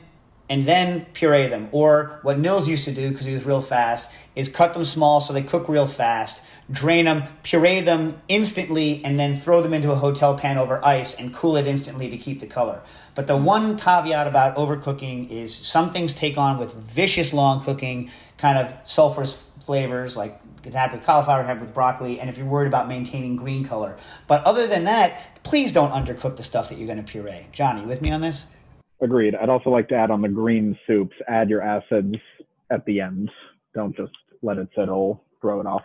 and then puree them. Or what Nils used to do because he was real fast is cut them small so they cook real fast. Drain them, puree them instantly, and then throw them into a hotel pan over ice and cool it instantly to keep the color. But the one caveat about overcooking is some things take on with vicious long cooking, kind of sulfurous flavors, like it can happen with cauliflower, it can happen with broccoli, and if you're worried about maintaining green color. But other than that, please don't undercook the stuff that you're going to puree. Johnny, with me on this? Agreed. I'd also like to add on the green soups, add your acids at the end. Don't just let it settle, throw it off.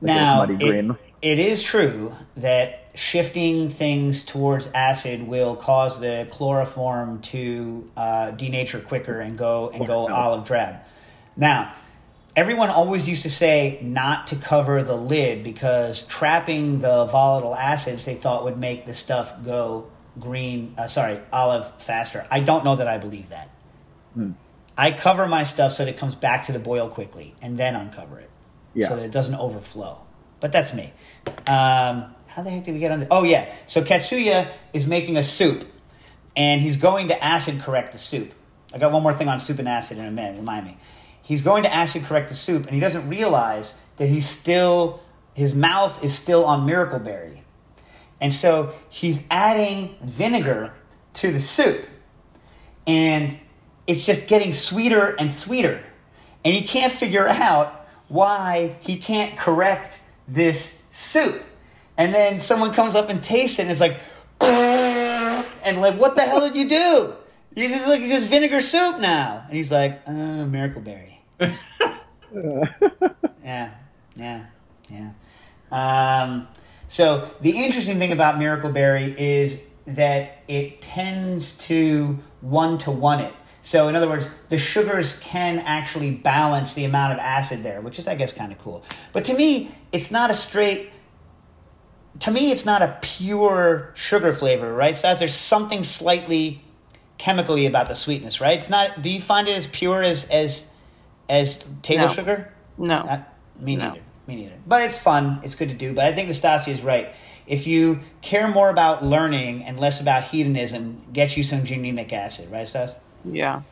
Like Now, it- it is true that shifting things towards acid will cause the chlorophyll to uh, denature quicker and go and go olive drab. Now, everyone always used to say not to cover the lid because trapping the volatile acids they thought would make the stuff go green. Uh, sorry, olive faster. I don't know that I believe that. I cover my stuff so that it comes back to the boil quickly and then uncover it Yeah. so that it doesn't overflow. But that's me. Um, how the heck did we get on? The, oh yeah, so Katsuya is making a soup, and he's going to acid correct the soup. I got one more thing on soup and acid in a minute. Remind me. He's going to acid correct the soup, and he doesn't realize that he's still his mouth is still on Miracle Berry, and so he's adding vinegar to the soup, and it's just getting sweeter and sweeter. And he can't figure out why he can't correct this soup. And then someone comes up and tastes it and it's like, and like, what the hell did you do? He's just like, just vinegar soup now. And he's like, uh, Miracle Berry. yeah, yeah, yeah. Um, so the interesting thing about Miracle Berry is that it tends to one to one it. So in other words, the sugars can actually balance the amount of acid there, which is I guess kind of cool. But to me, it's not a straight to me it's not a pure sugar flavor, right? So there's something slightly chemically about the sweetness, right? It's not do you find it as pure as as as table No. sugar? No. Uh, me No. neither. Me neither. But it's fun. It's good to do. But I think Nastasia is right. If you care more about learning and less about hedonism, get you some gymnemic acid, right, Stas? Yeah.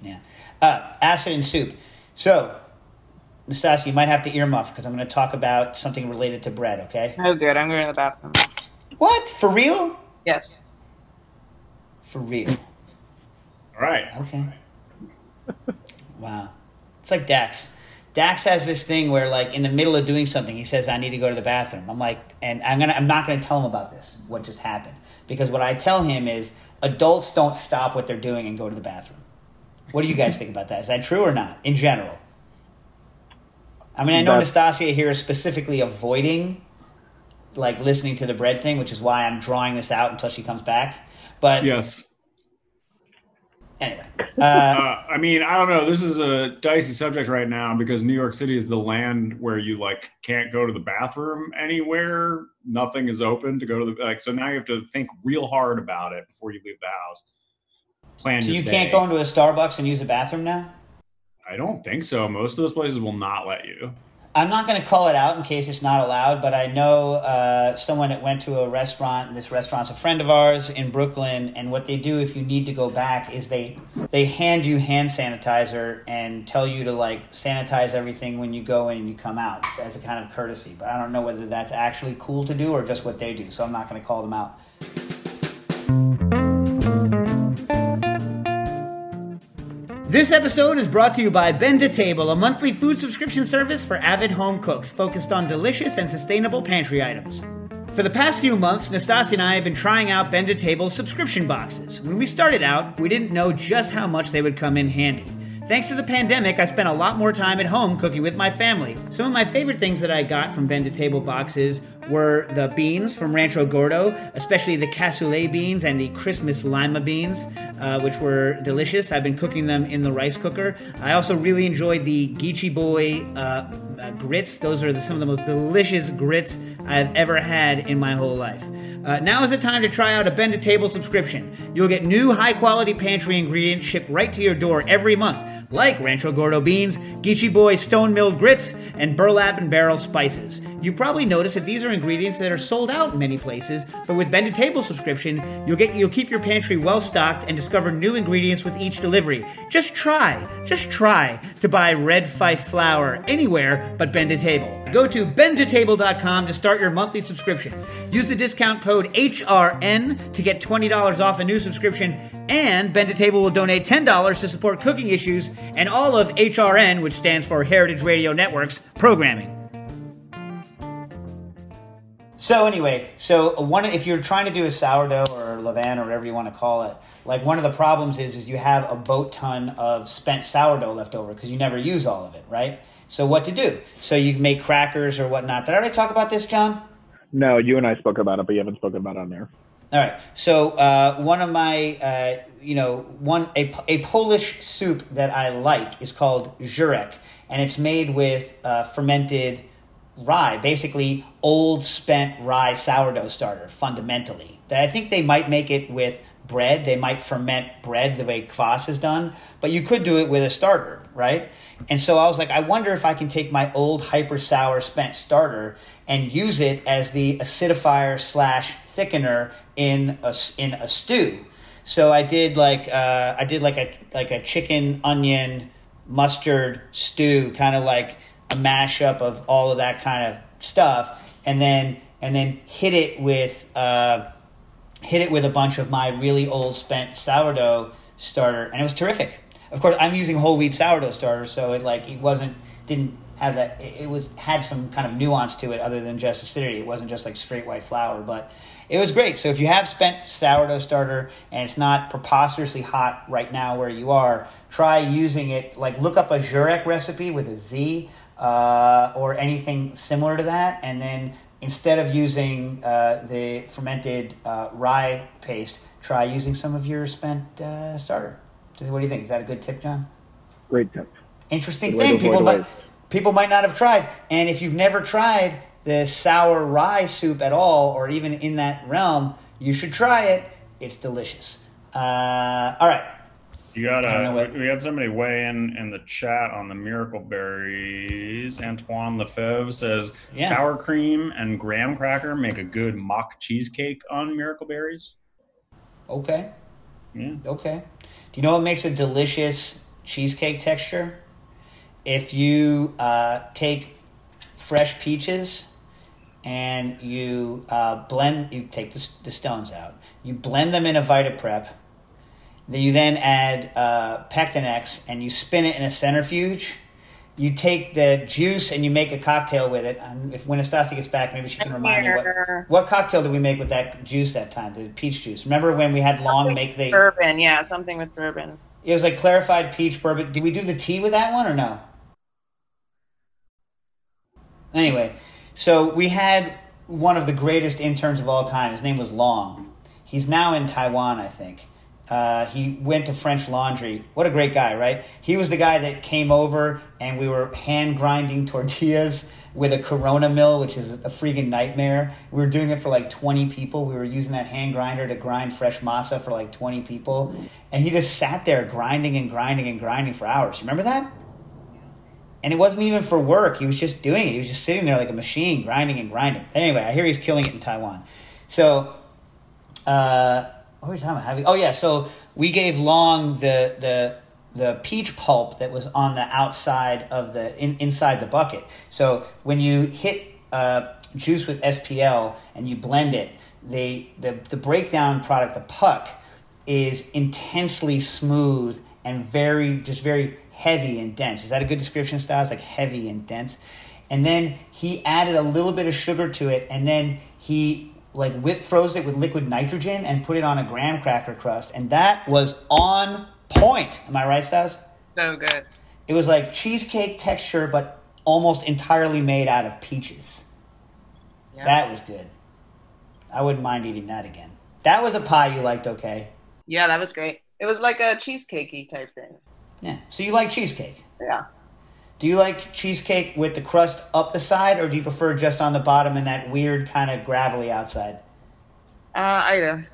Yeah. Uh, acid and soup. So, Nastasia, you might have to earmuff because I'm going to talk about something related to bread, okay? Oh, good. I'm going to the bathroom. What? For real? Yes. For real. All right. Okay. Wow. It's like Dax. Dax has this thing where, like, in the middle of doing something, he says, "I need to go to the bathroom." I'm like, and I'm gonna, I'm not gonna tell him about this, what just happened, because what I tell him is, adults don't stop what they're doing and go to the bathroom. What do you guys think about that? Is that true or not? In general, I mean, I know That's- Nastasia here is specifically avoiding, like, listening to the bread thing, which is why I'm drawing this out until she comes back. But Yes. anyway, uh, Uh, I mean, I don't know. This is a dicey subject right now because New York City is the land where you like can't go to the bathroom anywhere. Nothing is open to go to the like. So now you have to think real hard about it before you leave the house. Plan so your you day. can't go into a Starbucks and use the bathroom now. I don't think so. Most of those places will not let you. I'm not going to call it out in case it's not allowed, but I know uh, someone that went to a restaurant. This restaurant's a friend of ours in Brooklyn, and what they do if you need to go back is they they hand you hand sanitizer and tell you to like sanitize everything when you go in and you come out as a kind of courtesy. But I don't know whether that's actually cool to do or just what they do, so I'm not going to call them out. This episode is brought to you by Bento Table, a monthly food subscription service for avid home cooks focused on delicious and sustainable pantry items. For the past few months, Nastasia and I have been trying out Bento Table subscription boxes. When we started out, we didn't know just how much they would come in handy. Thanks to the pandemic, I spent a lot more time at home cooking with my family. Some of my favorite things that I got from Bento Table boxes were the beans from Rancho Gordo, especially the cassoulet beans and the Christmas lima beans, uh, which were delicious. I've been cooking them in the rice cooker. I also really enjoyed the Geechee Boy uh, uh, grits. Those are the, some of the most delicious grits I've ever had in my whole life. Uh, now is the time to try out a Bento Table subscription. You'll get new high quality pantry ingredients shipped right to your door every month, like Rancho Gordo beans, Geechee Boy stone milled grits, and burlap and barrel spices. You probably noticed that these are ingredients that are sold out in many places, but with Bento Table subscription, you'll get you'll keep your pantry well stocked and discover new ingredients with each delivery. Just try, just try to buy red fife flour anywhere but Bento Table. Go to bentotable.com to start your monthly subscription. Use the discount code HRN to get $20 off a new subscription, and Bento Table will donate $10 to support cooking issues and all of HRN, which stands for Heritage Radio Network's programming. So anyway, so one if you're trying to do a sourdough or levain or whatever you want to call it, like one of the problems is is you have a boat ton of spent sourdough left over because you never use all of it, right? So what to do? So you can make crackers or whatnot. Did I already talk about this, John? No, you and I spoke about it, but you haven't spoken about it on there. All right. So uh, one of my, uh, you know, one a, a Polish soup that I like is called żurek, and it's made with uh, fermented rye, basically old spent rye sourdough starter. Fundamentally, I think they might make it with bread. They might ferment bread the way kvass is done, but you could do it with a starter, right? And so I was like, I wonder if I can take my old hyper sour spent starter and use it as the acidifier slash thickener in a in a stew. So I did like uh, I did like a like a chicken onion mustard stew, kind of like a mashup of all of that kind of stuff, and then and then hit it with. Uh, hit it with a bunch of my really old spent sourdough starter, and it was terrific. Of course, I'm using whole wheat sourdough starter, so it like it wasn't didn't have that. It, it was had some kind of nuance to it other than just acidity. It wasn't just like straight white flour, but It was great. So if you have spent sourdough starter and it's not preposterously hot right now where you are, try using it. Like look up a żurek recipe with a Z uh, or anything similar to that, and then instead of using uh, the fermented uh, rye paste, try using some of your spent uh, starter. What do you think? Is that a good tip, John? Great tip. Interesting Good thing. People might people might not have tried, and if you've never tried the sour rye soup at all, or even in that realm, you should try it. It's delicious. Uh, all right. You got a, we had somebody weigh in in the chat on the miracle berries. Antoine Lefebvre says Yeah. sour cream and graham cracker make a good mock cheesecake on miracle berries. Okay. Yeah. Okay. Do you know what makes a delicious cheesecake texture? If you uh, take fresh peaches and you uh, blend, you take the, the stones out, you blend them in a Vitaprep, then you then add uh, Pectinex and you spin it in a centrifuge. You take the juice and you make a cocktail with it. And if when Estasi gets back, maybe she can remind me what, what cocktail did we make with that juice that time? The peach juice. Remember when we had long make the Bourbon, yeah, something with bourbon. it was like clarified peach bourbon. Did we do the tea with that one or no? Anyway, so we had one of the greatest interns of all time. His name was Long. He's now in Taiwan, I think. Uh, he went to French Laundry. What a great guy, right? He was the guy that came over and we were hand grinding tortillas with a Corona mill, which is a freaking nightmare. We were doing it for like 20 people. We were using that hand grinder to grind fresh masa for like 20 people. And he just sat there grinding and grinding and grinding for hours. You remember that? And it wasn't even for work. He was just doing it. He was just sitting there like a machine, grinding and grinding. Anyway, I hear he's killing it in Taiwan. So, uh, what were we talking about? Oh yeah, so we gave Long the the the peach pulp that was on the outside of the in, inside the bucket. So when you hit uh, juice with SPL and you blend it, the the the breakdown product, the puck, is intensely smooth and very just very heavy and dense. Is that a good description, Styles? Like heavy and dense. And then he added a little bit of sugar to it, and then he like whip froze it with liquid nitrogen and put it on a graham cracker crust, and that was on point. Am I right, Styles? So good. It was like cheesecake texture, but almost entirely made out of peaches. Yeah. That was good. I wouldn't mind eating that again. That was a pie you liked, okay? Yeah, that was great. It was like a cheesecakey type thing. Yeah. So you like cheesecake? Yeah. Do you like cheesecake with the crust up the side, or do you prefer just on the bottom and that weird kind of gravelly outside? Uh, I do.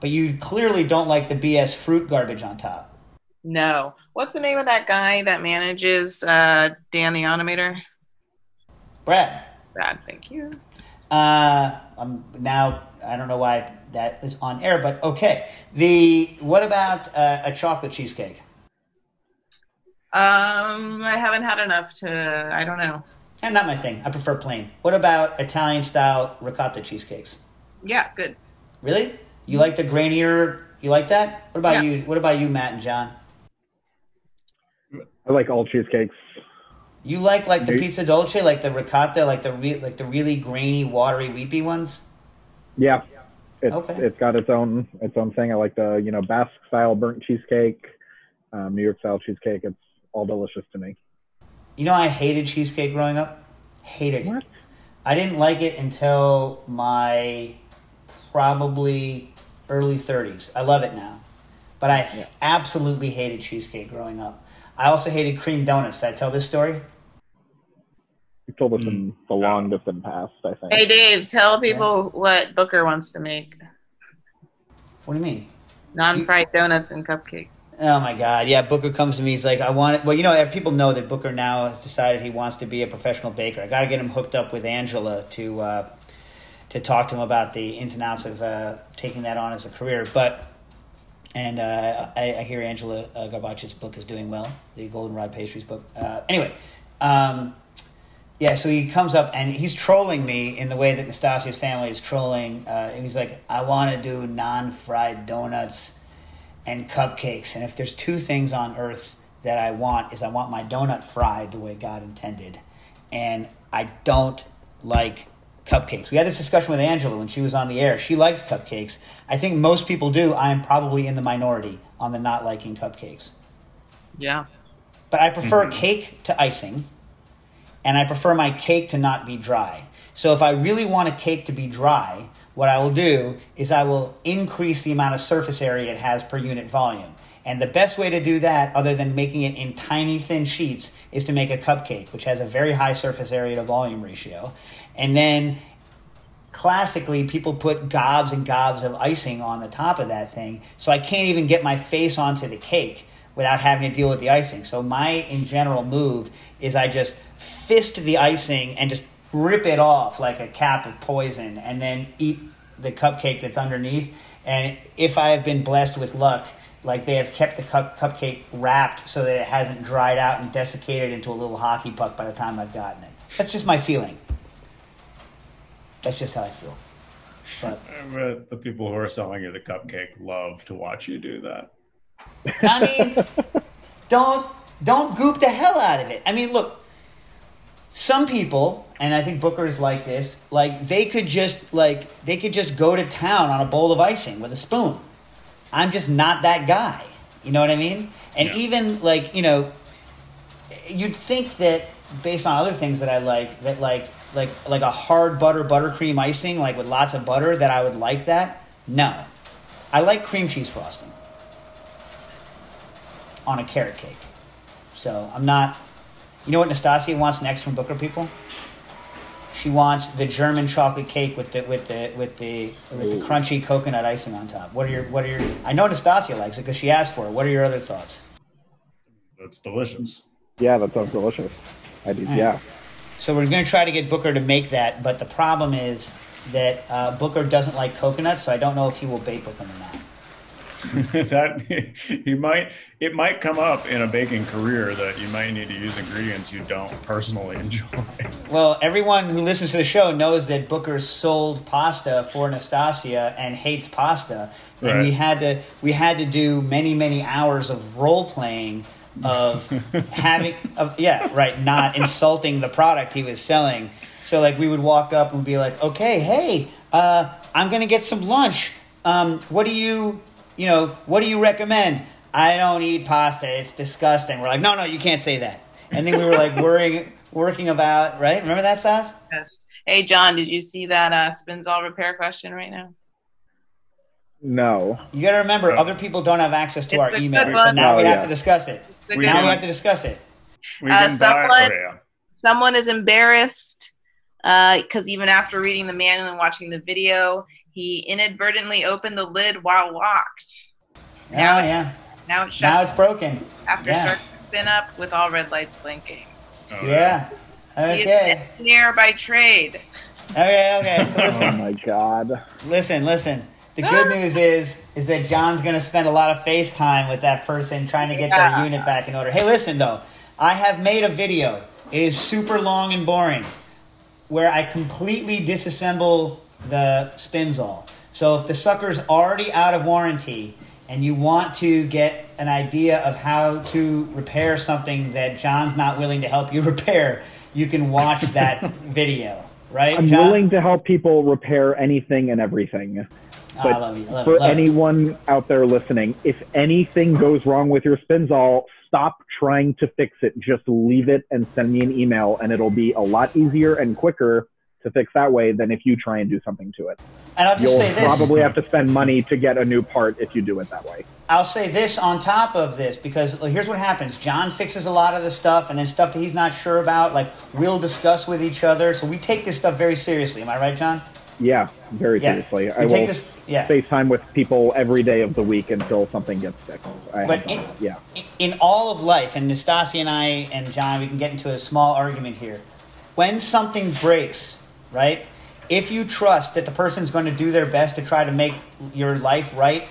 But you clearly don't like the BS fruit garbage on top. No. What's the name of that guy that manages uh, Dan the Automator? Brad, Brad, thank you. uh, I'm now I don't know why that is on air, but okay. The what about uh, a chocolate cheesecake? Um, I haven't had enough to. I don't know. And not my thing. I prefer plain. What about Italian style ricotta cheesecakes? Yeah, good. Really? You like the grainier? You like that? What about Yeah. you? What about you, Matt and John? I like all cheesecakes. You like like the pizza dolce, like the ricotta, like the re- like the really grainy, watery, weepy ones. Yeah, it's Okay. it's got its own its own thing. I like the you know Basque style burnt cheesecake, um, New York style cheesecake. It's all delicious to me. You know, I hated cheesecake growing up. Hated it. What? I didn't like it until my probably early 30s. I love it now. But I Yeah. absolutely hated cheesecake growing up. I also hated cream donuts. Did I tell this story? You told us in mm. the long distant past. I think. Hey, Dave, tell people what Booker wants to make What do you mean? non fried donuts and cupcakes. Oh my God! Yeah, Booker comes to me. He's like, "I want it." Well, you know, people know that Booker now has decided he wants to be a professional baker. I got to get him hooked up with Angela to uh, to talk to him about the ins and outs of uh, taking that on as a career. But and uh, I, I hear Angela uh, book is doing well, the Goldenrod Pastries book. Uh, anyway, um, yeah, so he comes up and he's trolling me in the way that Nastasia's family is trolling. Uh, and he's like, "I want to do non-fried donuts." And cupcakes. And if there's two things on earth that I want is I want my donut fried the way God intended. And I don't like cupcakes. We had this discussion with Angela when she was on the air. She likes cupcakes. I think most people do. I am probably in the minority on the not liking cupcakes. Yeah. But I prefer mm-hmm. cake to icing, and I prefer my cake to not be dry. So if I really want a cake to be dry, what I will do is I will increase the amount of surface area it has per unit volume. And the best way to do that, other than making it in tiny thin sheets, is to make a cupcake, which has a very high surface area to volume ratio. And then classically, people put gobs and gobs of icing on the top of that thing. So I can't even get my face onto the cake without having to deal with the icing. So my, in general, move is I just fist the icing and just rip it off like a cap of poison and then eat the cupcake that's underneath. And if I have been blessed with luck, like they have kept the cup, cupcake wrapped so that it hasn't dried out and desiccated into a little hockey puck by the time I've gotten it. That's just my feeling. That's just how I feel. But But the people who are selling you the cupcake love to watch you do that. I mean, don't don't goop the hell out of it. I mean, look, some people, and I think Booker is like this, like they could just like they could just go to town on a bowl of icing with a spoon. I'm just not that guy. You know what I mean? And Yeah. even like, you know, you'd think that based on other things that I like, that like like like a hard butter buttercream icing, like with lots of butter, that I would like that. No. I like cream cheese frosting on a carrot cake. So I'm not. You know what Nastasia wants next from Booker people? She wants the German chocolate cake with the with the with the with the crunchy coconut icing on top. What are your what are your? I know Nastasia likes it because she asked for it. What are your other thoughts? That's delicious. Yeah, that sounds delicious. I do. Yeah. So we're going to try to get Booker to make that, but the problem is that uh, Booker doesn't like coconuts, so I don't know if he will bake with them or not. that you might it might come up in a baking career that you might need to use ingredients you don't personally enjoy. Well, everyone who listens to the show knows that Booker sold pasta for Nastasia and hates pasta, and Right. we had to we had to do many many hours of role playing of having of yeah right not insulting the product he was selling. So like we would walk up and be like, okay, hey, uh, I'm gonna get some lunch. Um, what do you you know what do you recommend? I don't eat pasta. It's disgusting. We're like, no, no, you can't say that. And then we were like worrying, working about right. Remember that, Stas? Yes. Hey, John, did you see that uh, Spinzall repair question right now? No. You got to remember, Oh. other people don't have access to It's our a email, so one. now we Oh, have to discuss it. We Now we one. have to discuss it. Uh, someone- oh. Someone is embarrassed because even after reading the manual and watching the video, he inadvertently opened the lid while locked. Oh yeah. Now it Now it's broken. after yeah. starting to spin up with all red lights blinking. Oh, Yeah. He is Okay. an engineer by trade. Okay. Okay. So Oh my god. listen, listen. The good ah. news is, is that John's going to spend a lot of FaceTime with that person trying to get their unit back in order. Hey, listen though, I have made a video. It is super long and boring, where I completely disassemble the Spinzall. So if the sucker's already out of warranty and you want to get an idea of how to repair something that John's not willing to help you repair, you can watch that video. Right? I'm John? willing to help people repair anything and everything. Oh, I but love you. I love For you. Love you. anyone out there listening, if anything goes wrong with your Spinzall, stop trying to fix it. Just leave it and send me an email, and it'll be a lot easier and quicker to fix that way than if you try and do something to it. And I'll just You'll say this. probably have to spend money to get a new part if you do it that way. I'll say this on top of this because here's what happens. John fixes a lot of the stuff, and then stuff that he's not sure about, like we'll discuss with each other. So we take this stuff very seriously. Am I right, John? Yeah, very Yeah. seriously. We I take will this. Yeah. FaceTime with people every day of the week until something gets fixed. I But have done it- that, yeah. in all of life, and Nastasia and I and John, we can get into a small argument here. When something breaks, right? If you trust that the person's going to do their best to try to make your life right,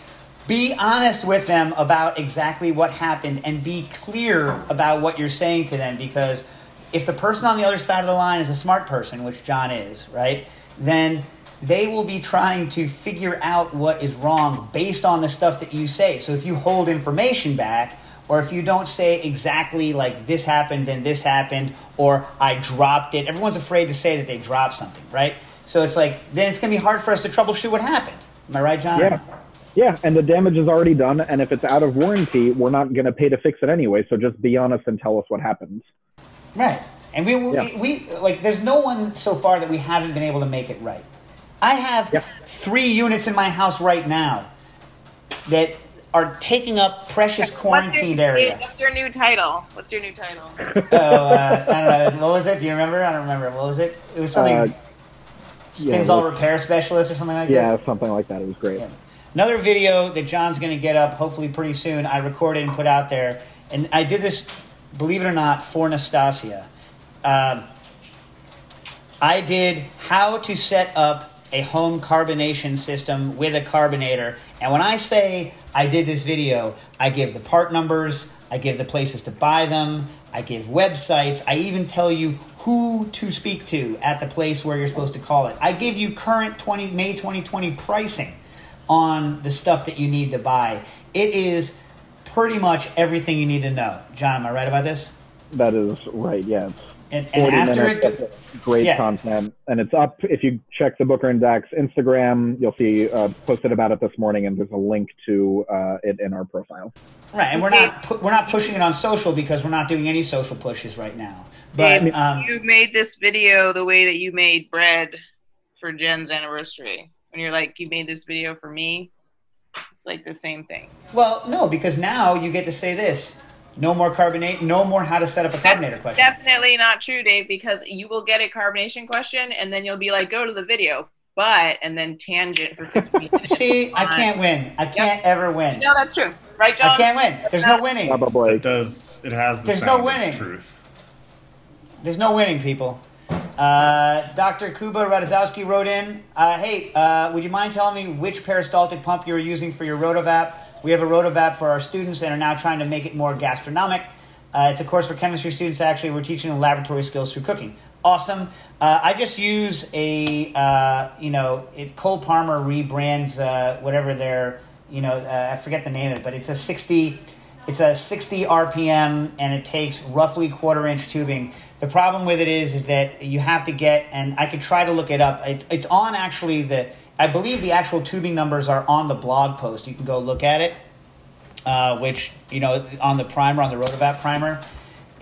be honest with them about exactly what happened and be clear about what you're saying to them because if the person on the other side of the line is a smart person, which John is, right? Then they will be trying to figure out what is wrong based on the stuff that you say. So if you hold information back, or if you don't say exactly like this happened and this happened, or I dropped it, everyone's afraid to say that they dropped something, right? So it's like then it's going to be hard for us to troubleshoot what happened. Am I right, John? Yeah. Yeah, and the damage is already done, and if it's out of warranty, we're not going to pay to fix it anyway. So just be honest and tell us what happens. Right. And we, we, Yeah. we like there's no one so far that we haven't been able to make it right. I have Yep. three units in my house right now that are taking up precious What's quarantined your, area. What's your new title? What's your new title? oh, uh, I don't know. What was it? Do you remember? I don't remember. What was it? It was something Uh, spins yeah, all was- repair specialist or something like this. Yeah, this. something like that. It was great. Yeah. Another video that John's going to get up hopefully pretty soon. I recorded and put out there, and I did this, believe it or not, for Nastasia. Um, I did how to set up a home carbonation system with a carbonator. And when I say I did this video, I give the part numbers, I give the places to buy them, I give websites, I even tell you who to speak to at the place where you're supposed to call it. I give you current 20 May 2020 pricing on the stuff that you need to buy. It is pretty much everything you need to know. John, am I right about this? That is right. Yeah, it's And, and 40 after minutes it, of great Yeah. content, and it's up. If you check the Booker and Dax Instagram, you'll see uh, posted about it this morning, and there's a link to uh, it in our profile. Right, and we're not pu- we're not pushing it on social because we're not doing any social pushes right now. But Dave, um, you made this video the way that you made bread for Jen's anniversary. When you're like, you made this video for me, it's like the same thing. well, no, because now you get to say this: no more carbonate, no more how to set up a carbonator That's question. definitely not true, Dave, because you will get a carbonation question and then you'll be like, go to the video, but, and then tangent for 15 minutes. See, I can't win. I can't ever win. No, that's true. Right, John? I can't win. There's no winning. Probably. It does. It has the There's no winning. of truth. There's no winning, people. Uh, Dr. Kuba Radazowski wrote in, uh, hey, uh, would you mind telling me which peristaltic pump you're using for your Rotovap? We have a Rotovap for our students and are now trying to make it more gastronomic. Uh, it's a course for chemistry students. Actually, we're teaching them laboratory skills through cooking. Awesome. Uh, I just use a, uh, you know, it, Cole-Parmer rebrands uh, whatever their, you know, uh, I forget the name of it, but it's a 60, it's a 60 RPM and it takes roughly quarter inch tubing. The problem with it is, is that you have to get, and I could try to look it up. It's, it's on actually the, I believe the actual tubing numbers are on the blog post. You can go look at it, uh, which, you know, on the primer, on the Rotovap primer.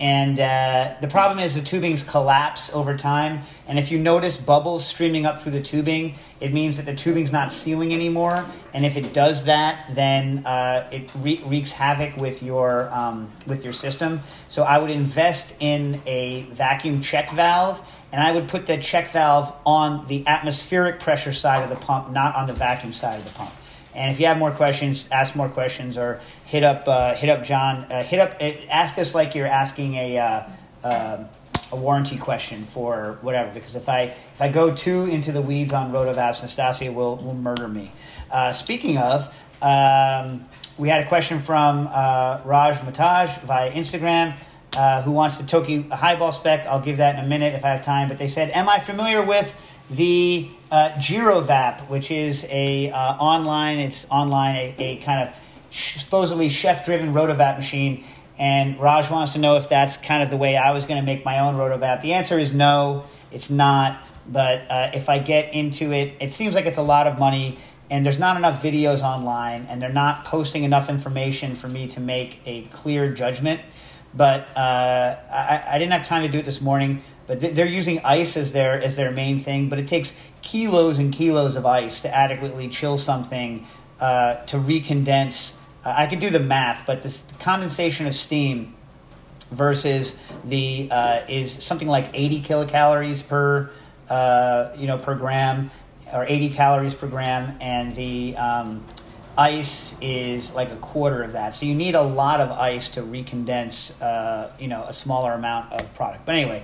And uh, the problem is the tubings collapse over time. And if you notice bubbles streaming up through the tubing, it means that the tubing's not sealing anymore. And if it does that, then uh, it wre- wreaks havoc with your um, with your system. So I would invest in a vacuum check valve, and I would put that check valve on the atmospheric pressure side of the pump, not on the vacuum side of the pump. And if you have more questions, ask more questions, or hit up uh, hit up John. Uh, hit up uh, ask us like you're asking a uh, uh, a warranty question for whatever. Because if I if I go too into the weeds on Rotovaps, Nastasia will will murder me. Uh, speaking of, um, we had a question from Raj Mataj via Instagram. Uh, who wants the Toki highball spec? I'll give that in a minute if I have time. But they said, "Am I familiar with the uh, Girovap, which is a uh, online. It's online a, a kind of supposedly chef-driven rotovap machine. And Raj wants to know if that's kind of the way I was going to make my own rotovap. The answer is no, it's not. But uh, if I get into it, it seems like it's a lot of money, and there's not enough videos online, and they're not posting enough information for me to make a clear judgment. But uh, I, I didn't have time to do it this morning but th- they're using ice as their as their main thing. But it takes kilos and kilos of ice to adequately chill something uh, to recondense. Uh, I could do the math, but this condensation of steam versus the uh, is something like 80 kilocalories per uh, you know per gram or 80 calories per gram, and the um, ice is like a quarter of that. So you need a lot of ice to recondense uh, you know a smaller amount of product. But anyway.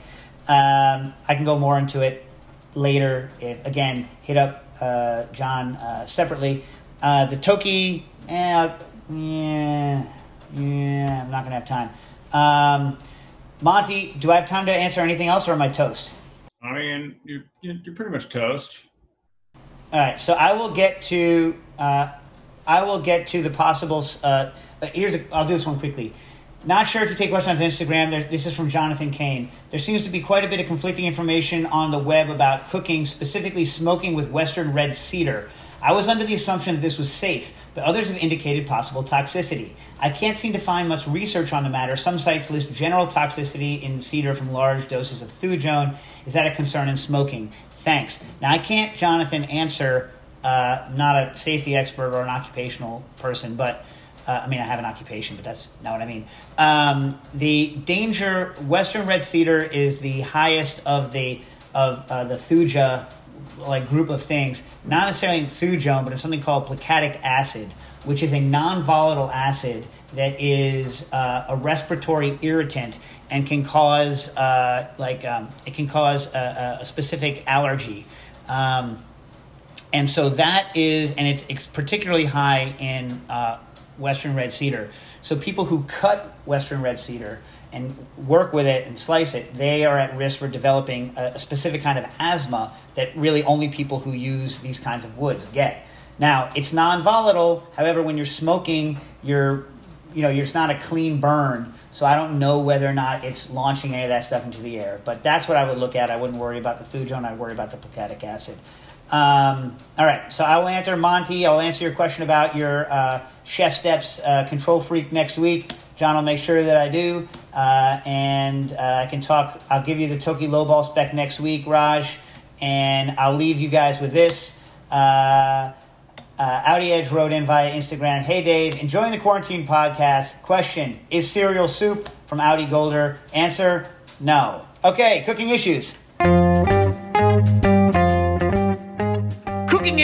Um, I can go more into it later. If again, hit up uh, John uh, separately. Uh, the Toki, eh, yeah, yeah, I'm not gonna have time. Um, Monty, do I have time to answer anything else, or am I toast? I mean, you're, you're pretty much toast. All right, so I will get to uh, I will get to the possible. Uh, here's a, I'll do this one quickly. Not sure if you take questions on Instagram. There, this is from Jonathan Kane. There seems to be quite a bit of conflicting information on the web about cooking, specifically smoking with Western red cedar. I was under the assumption that this was safe, but others have indicated possible toxicity. I can't seem to find much research on the matter. Some sites list general toxicity in cedar from large doses of thujone. Is that a concern in smoking? Thanks. Now, I can't, Jonathan, answer, uh, not a safety expert or an occupational person, but uh, I mean, I have an occupation, but that's not what I mean. Um, the danger Western red cedar is the highest of the of uh, the thuja like group of things. Not necessarily in thujone, but in something called plicatic acid, which is a non-volatile acid that is uh, a respiratory irritant and can cause uh, like um, it can cause a, a specific allergy. Um, and so that is, and it's, it's particularly high in uh, Western red cedar. So people who cut Western red cedar and work with it and slice it, they are at risk for developing a, a specific kind of asthma that really only people who use these kinds of woods get. Now, it's non-volatile. However, when you're smoking, you're, you know, it's not a clean burn. So I don't know whether or not it's launching any of that stuff into the air. But that's what I would look at. I wouldn't worry about the thujone. I'd worry about the plicatic acid. Um, all right, so I will answer Monty. I'll answer your question about your uh, ChefSteps uh, control freak next week. John will make sure that I do, uh, and uh, I can talk. I'll give you the Toki lowball spec next week, Raj, and I'll leave you guys with this. Uh, uh, Audi Edge wrote in via Instagram. Hey Dave, enjoying the quarantine podcast. Question: Is cereal soup from Audi Golder? Answer: No. Okay, cooking issues.